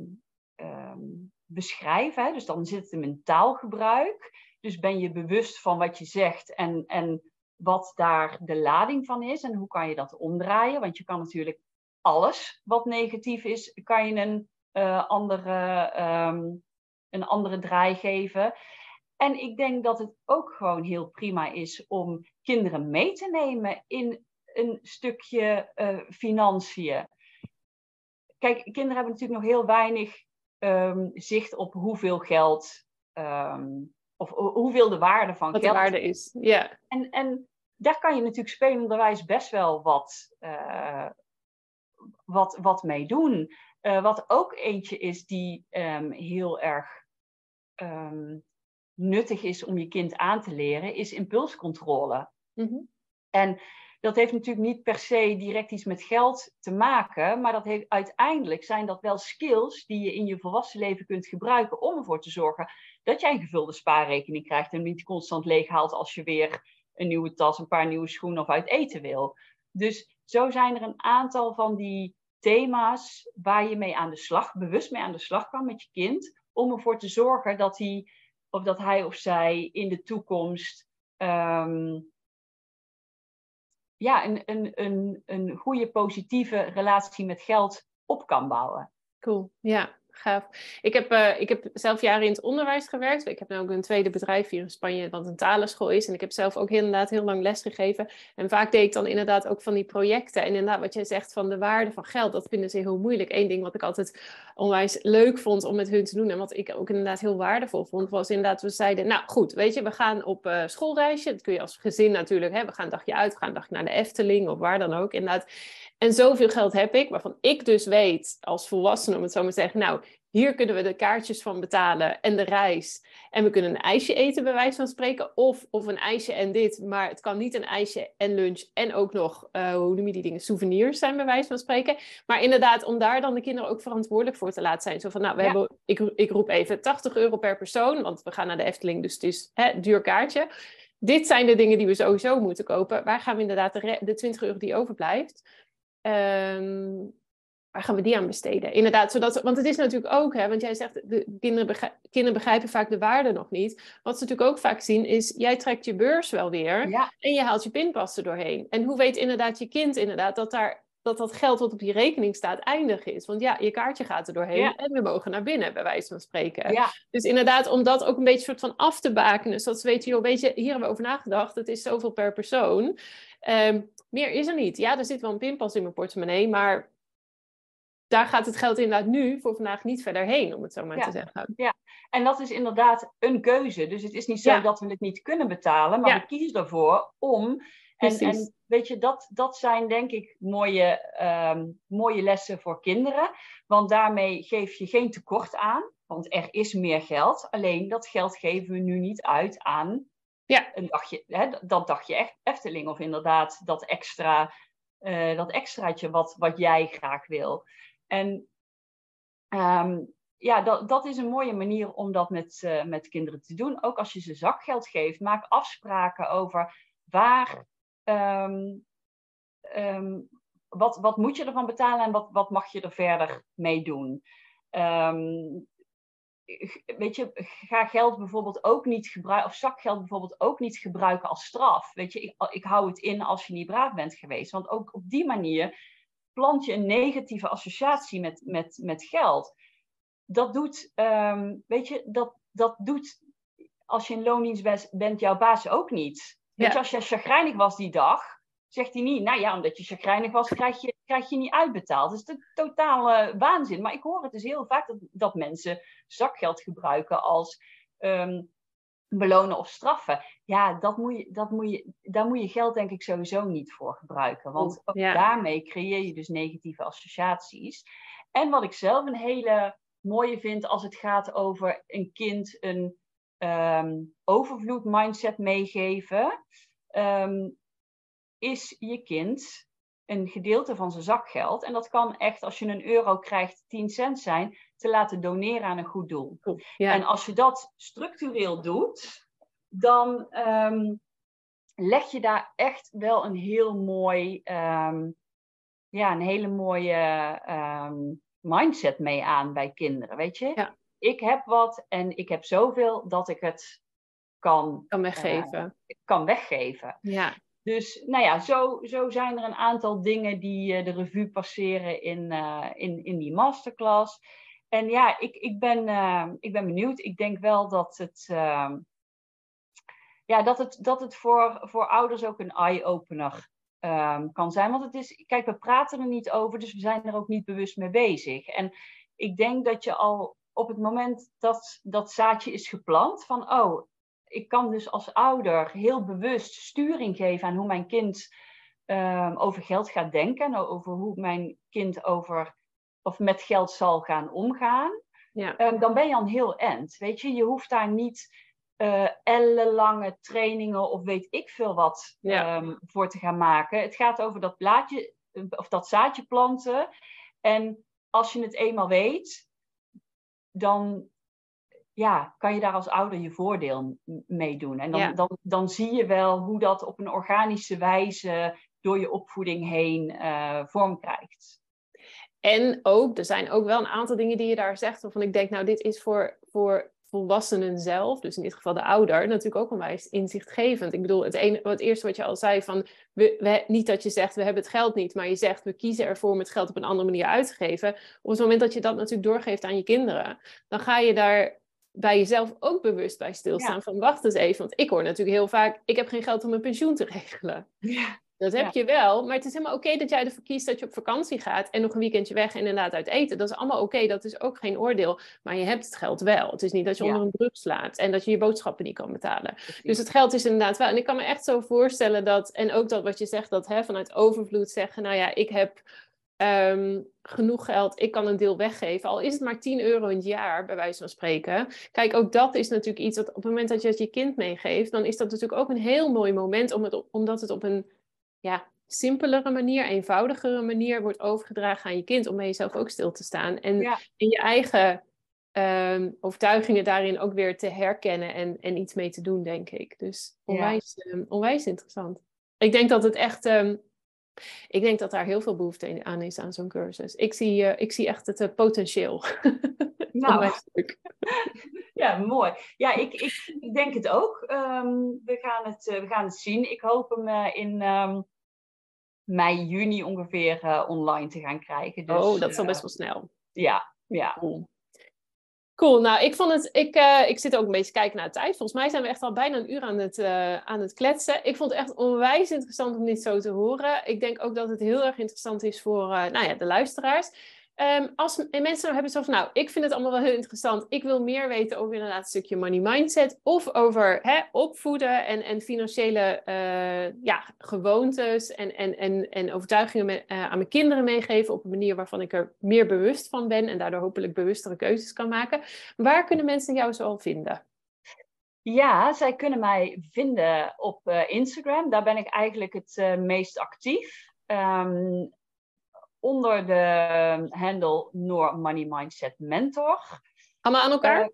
beschrijven. Hè? Dus dan zit het in taalgebruik. Dus ben je bewust van wat je zegt en, en wat daar de lading van is en hoe kan je dat omdraaien. Want je kan natuurlijk alles wat negatief is, kan je een, uh, andere, um, een andere draai geven. En ik denk dat het ook gewoon heel prima is om kinderen mee te nemen in een stukje uh, financiën. Kijk, kinderen hebben natuurlijk nog heel weinig um, zicht op hoeveel geld um, of hoeveel de waarde van wat geld de waarde is. Ja. En, en daar kan je natuurlijk spelenderwijs best wel wat, uh, wat, wat mee doen. Uh, wat ook eentje is die um, heel erg um, nuttig is om je kind aan te leren, is impulscontrole. Mm -hmm. En dat heeft natuurlijk niet per se direct iets met geld te maken, maar dat heeft, uiteindelijk zijn dat wel skills die je in je volwassen leven kunt gebruiken om ervoor te zorgen dat jij een gevulde spaarrekening krijgt en niet constant leeghaalt als je weer een nieuwe tas, een paar nieuwe schoenen of uit eten wil. Dus zo zijn er een aantal van die thema's waar je mee aan de slag, bewust mee aan de slag kan met je kind, om ervoor te zorgen dat hij of dat hij of zij in de toekomst um, ja, een, een, een, een goede positieve relatie met geld op kan bouwen. Cool, ja Ik heb, uh, ik heb zelf jaren in het onderwijs gewerkt. Ik heb nu ook een tweede bedrijf hier in Spanje, wat een talenschool is. En ik heb zelf ook inderdaad heel lang les gegeven. En vaak deed ik dan inderdaad ook van die projecten. En inderdaad, wat jij zegt van de waarde van geld, dat vinden ze heel moeilijk. Eén ding wat ik altijd onwijs leuk vond om met hun te doen. En wat ik ook inderdaad heel waardevol vond, was inderdaad, we zeiden, nou goed, weet je, we gaan op uh, schoolreisje. Dat kun je als gezin natuurlijk, hè. We gaan een dagje uit, we gaan een dagje naar de Efteling of waar dan ook. Inderdaad. En zoveel geld heb ik, waarvan ik dus weet als volwassene, om het zo maar te zeggen, nou, hier kunnen we de kaartjes van betalen en de reis. En we kunnen een ijsje eten, bij wijze van spreken. Of, of een ijsje en dit, maar het kan niet een ijsje en lunch en ook nog, uh, hoe noem je die dingen, souvenirs zijn, bij wijze van spreken. Maar inderdaad, om daar dan de kinderen ook verantwoordelijk voor te laten zijn. Zo van, nou, we hebben, ik, ik roep even 80 euro per persoon, want we gaan naar de Efteling, dus het is hè, duur kaartje. Dit zijn de dingen die we sowieso moeten kopen. Waar gaan we inderdaad de, de 20 euro die overblijft? Um, waar gaan we die aan besteden? Inderdaad, zodat, want het is natuurlijk ook, hè, want jij zegt, de kinderen, kinderen begrijpen vaak de waarde nog niet. Wat ze natuurlijk ook vaak zien is, jij trekt je beurs wel weer en je haalt je pinpas er doorheen. En hoe weet inderdaad je kind inderdaad dat daar dat dat geld wat op je rekening staat eindig is. Want ja, je kaartje gaat er doorheen en we mogen naar binnen, bij wijze van spreken. Ja. Dus inderdaad, om dat ook een beetje soort van af te bakenen, zodat ze weten, joh, weet je, hier hebben we over nagedacht, het is zoveel per persoon. Um, meer is er niet. Ja, er zit wel een pinpas in mijn portemonnee, maar daar gaat het geld inderdaad nu voor vandaag niet verder heen, om het zo maar te zeggen. Ja, en dat is inderdaad een keuze. Dus het is niet zo dat we het niet kunnen betalen, maar we kiezen ervoor om. En, en, weet je, dat, dat zijn denk ik mooie, um, mooie lessen voor kinderen. Want daarmee geef je geen tekort aan, want er is meer geld. Alleen dat geld geven we nu niet uit aan ja. een dagje, hè, dat dagje echt Efteling of inderdaad dat extra. Uh, dat extraatje wat, wat jij graag wil. En um, ja, dat, dat is een mooie manier om dat met, uh, met kinderen te doen. Ook als je ze zakgeld geeft, maak afspraken over waar, um, um, wat, wat moet je ervan betalen en wat, wat mag je er verder mee doen. Weet je, ga geld bijvoorbeeld ook niet gebruiken, of zakgeld bijvoorbeeld ook niet gebruiken als straf. Weet je, ik, ik hou het in als je niet braaf bent geweest. Want ook op die manier plant je een negatieve associatie met, met, met geld. Dat doet, um, weet je, dat, dat doet als je in loondienst bent, jouw baas ook niet. Weet je, als je chagrijnig was die dag, zegt hij niet, nou ja, omdat je chagrijnig was, krijg je, krijg je niet uitbetaald. Dat is de totale waanzin. Maar ik hoor het dus heel vaak dat, dat mensen zakgeld gebruiken als ehm, belonen of straffen. Ja, dat moet je, dat moet je, daar moet je geld denk ik sowieso niet voor gebruiken. Want ook daarmee creëer je dus negatieve associaties. En wat ik zelf een hele mooie vind als het gaat over een kind een um, overvloed mindset meegeven, ehm, is je kind een gedeelte van zijn zakgeld. En dat kan echt, als je een euro krijgt, 10 cent zijn, te laten doneren aan een goed doel. Ja. En als je dat structureel doet, dan ehm, leg je daar echt wel een heel mooi, ja, een hele mooie mindset mee aan bij kinderen, weet je? Ja. Ik heb wat en ik heb zoveel dat ik het kan, kan weggeven. Uh, kan weggeven. Ja. Dus nou ja, zo, zo zijn er een aantal dingen die uh, de revue passeren in, uh, in, in die masterclass. En ja, ik, ik, ben, ik ben benieuwd. Ik denk wel dat het, ehm, ja, dat het, dat het voor, voor ouders ook een eye-opener um, kan zijn. Want het is, kijk, we praten er niet over, dus we zijn er ook niet bewust mee bezig. En ik denk dat je al op het moment dat dat zaadje is geplant, van oh, ik kan dus als ouder heel bewust sturing geven aan hoe mijn kind um, over geld gaat denken, en over hoe mijn kind over of met geld zal gaan omgaan. Ja. Um, dan ben je al heel end. Weet je, je hoeft daar niet uh, ellenlange trainingen of weet ik veel wat ehm, voor te gaan maken. Het gaat over dat blaadje of dat zaadje planten. En als je het eenmaal weet, dan ja, kan je daar als ouder je voordeel mee doen. En dan, dan, dan zie je wel hoe dat op een organische wijze door je opvoeding heen uh, vorm krijgt. En ook, er zijn ook wel een aantal dingen die je daar zegt, waarvan ik denk, nou, dit is voor, voor volwassenen zelf, dus in dit geval de ouder, natuurlijk ook onwijs inzichtgevend. Ik bedoel, het, ene, het eerste wat je al zei, van we, we, niet dat je zegt we hebben het geld niet, maar je zegt we kiezen ervoor om het geld op een andere manier uit te geven. Op het moment dat je dat natuurlijk doorgeeft aan je kinderen, dan ga je daar bij jezelf ook bewust bij stilstaan van wacht eens even, want ik hoor natuurlijk heel vaak, ik heb geen geld om mijn pensioen te <laughs> regelen. Ja. Dat heb je wel, maar het is helemaal oké dat jij ervoor kiest dat je op vakantie gaat en nog een weekendje weg en inderdaad uit eten. Dat is allemaal oké, dat is ook geen oordeel. Maar je hebt het geld wel. Het is niet dat je onder een druk slaat en dat je je boodschappen niet kan betalen. Dus het geld is inderdaad wel. En ik kan me echt zo voorstellen dat, en ook dat wat je zegt, dat hè, vanuit overvloed zeggen, nou ja, ik heb ehm, genoeg geld, ik kan een deel weggeven. Al is het maar 10 euro in het jaar, bij wijze van spreken. Kijk, ook dat is natuurlijk iets dat op het moment dat je het je kind meegeeft, dan is dat natuurlijk ook een heel mooi moment, om het, omdat het op een ja, simpelere manier, eenvoudigere manier wordt overgedragen aan je kind om bij jezelf ook stil te staan. En in je eigen um, overtuigingen daarin ook weer te herkennen en, en iets mee te doen, denk ik. Dus onwijs, ehm, onwijs interessant. Ik denk dat het echt. Ehm, ik denk dat daar heel veel behoefte aan is aan zo'n cursus. Ik zie, uh, ik zie echt het uh, potentieel. <laughs> Nou, <laughs> ja, mooi. Ja, ik, ik, ik denk het ook. we, gaan het, uh, we gaan het zien. Ik hoop hem in mei, juni ongeveer online te gaan krijgen. Dus, oh, dat is al best wel snel. Ja, ja. Cool. Cool, nou ik vond het, ik, uh, ik zit ook een beetje kijken naar de tijd. Volgens mij zijn we echt al bijna een uur aan het, uh, aan het kletsen. Ik vond het echt onwijs interessant om dit zo te horen. Ik denk ook dat het heel erg interessant is voor uh, nou ja, de luisteraars. Um, als mensen hebben zo van, nou, ik vind het allemaal wel heel interessant. Ik wil meer weten over inderdaad een stukje money mindset. Of over hè, opvoeden en, en financiële uh, ja, gewoontes en, en, en, en overtuigingen uh, aan mijn kinderen meegeven. Op een manier waarvan ik er meer bewust van ben. En daardoor hopelijk bewustere keuzes kan maken. Waar kunnen mensen jou zo vinden? Ja, zij kunnen mij vinden op uh, Instagram. Daar ben ik eigenlijk het meest actief. Um, onder de handle Noor Money Mindset Mentor. Allemaal aan elkaar? Uh,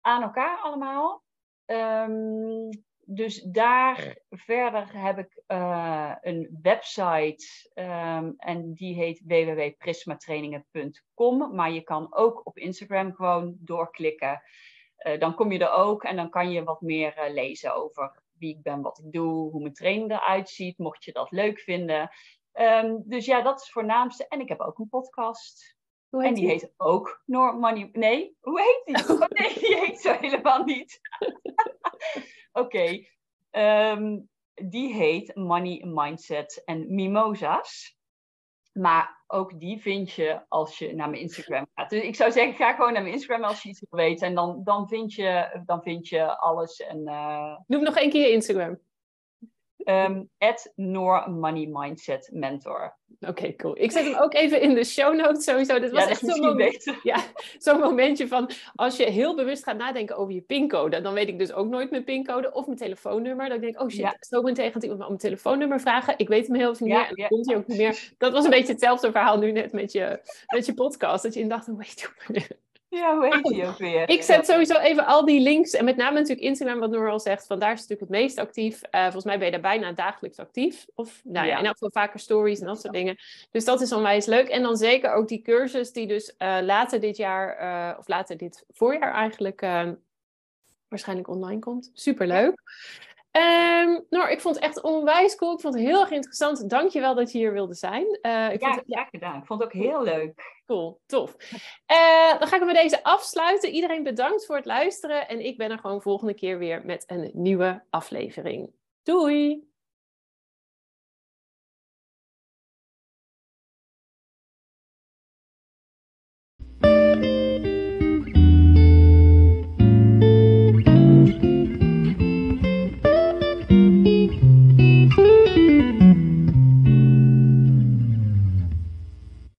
aan elkaar allemaal. Um, dus daar verder heb ik uh, een website um, en die heet www.prismatrainingen.com. Maar je kan ook op Instagram gewoon doorklikken. Uh, dan kom je er ook en dan kan je wat meer uh, lezen over wie ik ben, wat ik doe, hoe mijn training eruit ziet, mocht je dat leuk vinden. Um, dus ja, dat is het voornaamste. En ik heb ook een podcast. Hoe heet en die, die? heet ook Nor Money. Nee, hoe heet die? Oh, nee, die heet zo helemaal niet. <laughs> Oké. Okay. Um, die heet Money, Mindset en Mimosa's. Maar ook die vind je als je naar mijn Instagram gaat. Dus ik zou zeggen, ga gewoon naar mijn Instagram als je iets wil weten. En dan, dan, vind, je, dan vind je alles. En, uh... Noem nog één keer je Instagram. Um, Noor Money Mindset Mentor. Oké, cool. Ik zet hem ook even in de show notes sowieso. Dit was ja, echt zo'n moment, <laughs> ja, zo'n momentje van als je heel bewust gaat nadenken over je pincode, dan weet ik dus ook nooit mijn pincode of mijn telefoonnummer. Dan denk ik, oh shit, ja. zo meteen gaat iemand me om mijn telefoonnummer vragen. Ik weet hem heel even niet meer en dan komt hij ook niet meer. Dat was een beetje hetzelfde verhaal nu net met je, met je podcast. Dat je in dacht, weet je ja, hoe heet die ook weer? Ik zet sowieso even al die links. En met name natuurlijk Instagram, wat Noor al zegt. Van daar is het natuurlijk het meest actief. Uh, volgens mij ben je daar bijna dagelijks actief. Of nou ja, in elk geval vaker stories en dat soort dingen. Dus dat is onwijs leuk. En dan zeker ook die cursus die dus uh, later dit jaar, uh, of later dit voorjaar eigenlijk, waarschijnlijk online komt. Superleuk. Um, Noor, ik vond het echt onwijs cool. Ik vond het heel erg interessant. Dank je wel dat je hier wilde zijn. Uh, ik ja, vond het... gedaan. Ik vond het ook heel leuk. Cool, tof. Uh, dan ga ik met deze afsluiten. Iedereen bedankt voor het luisteren. En ik ben er gewoon volgende keer weer met een nieuwe aflevering. Doei!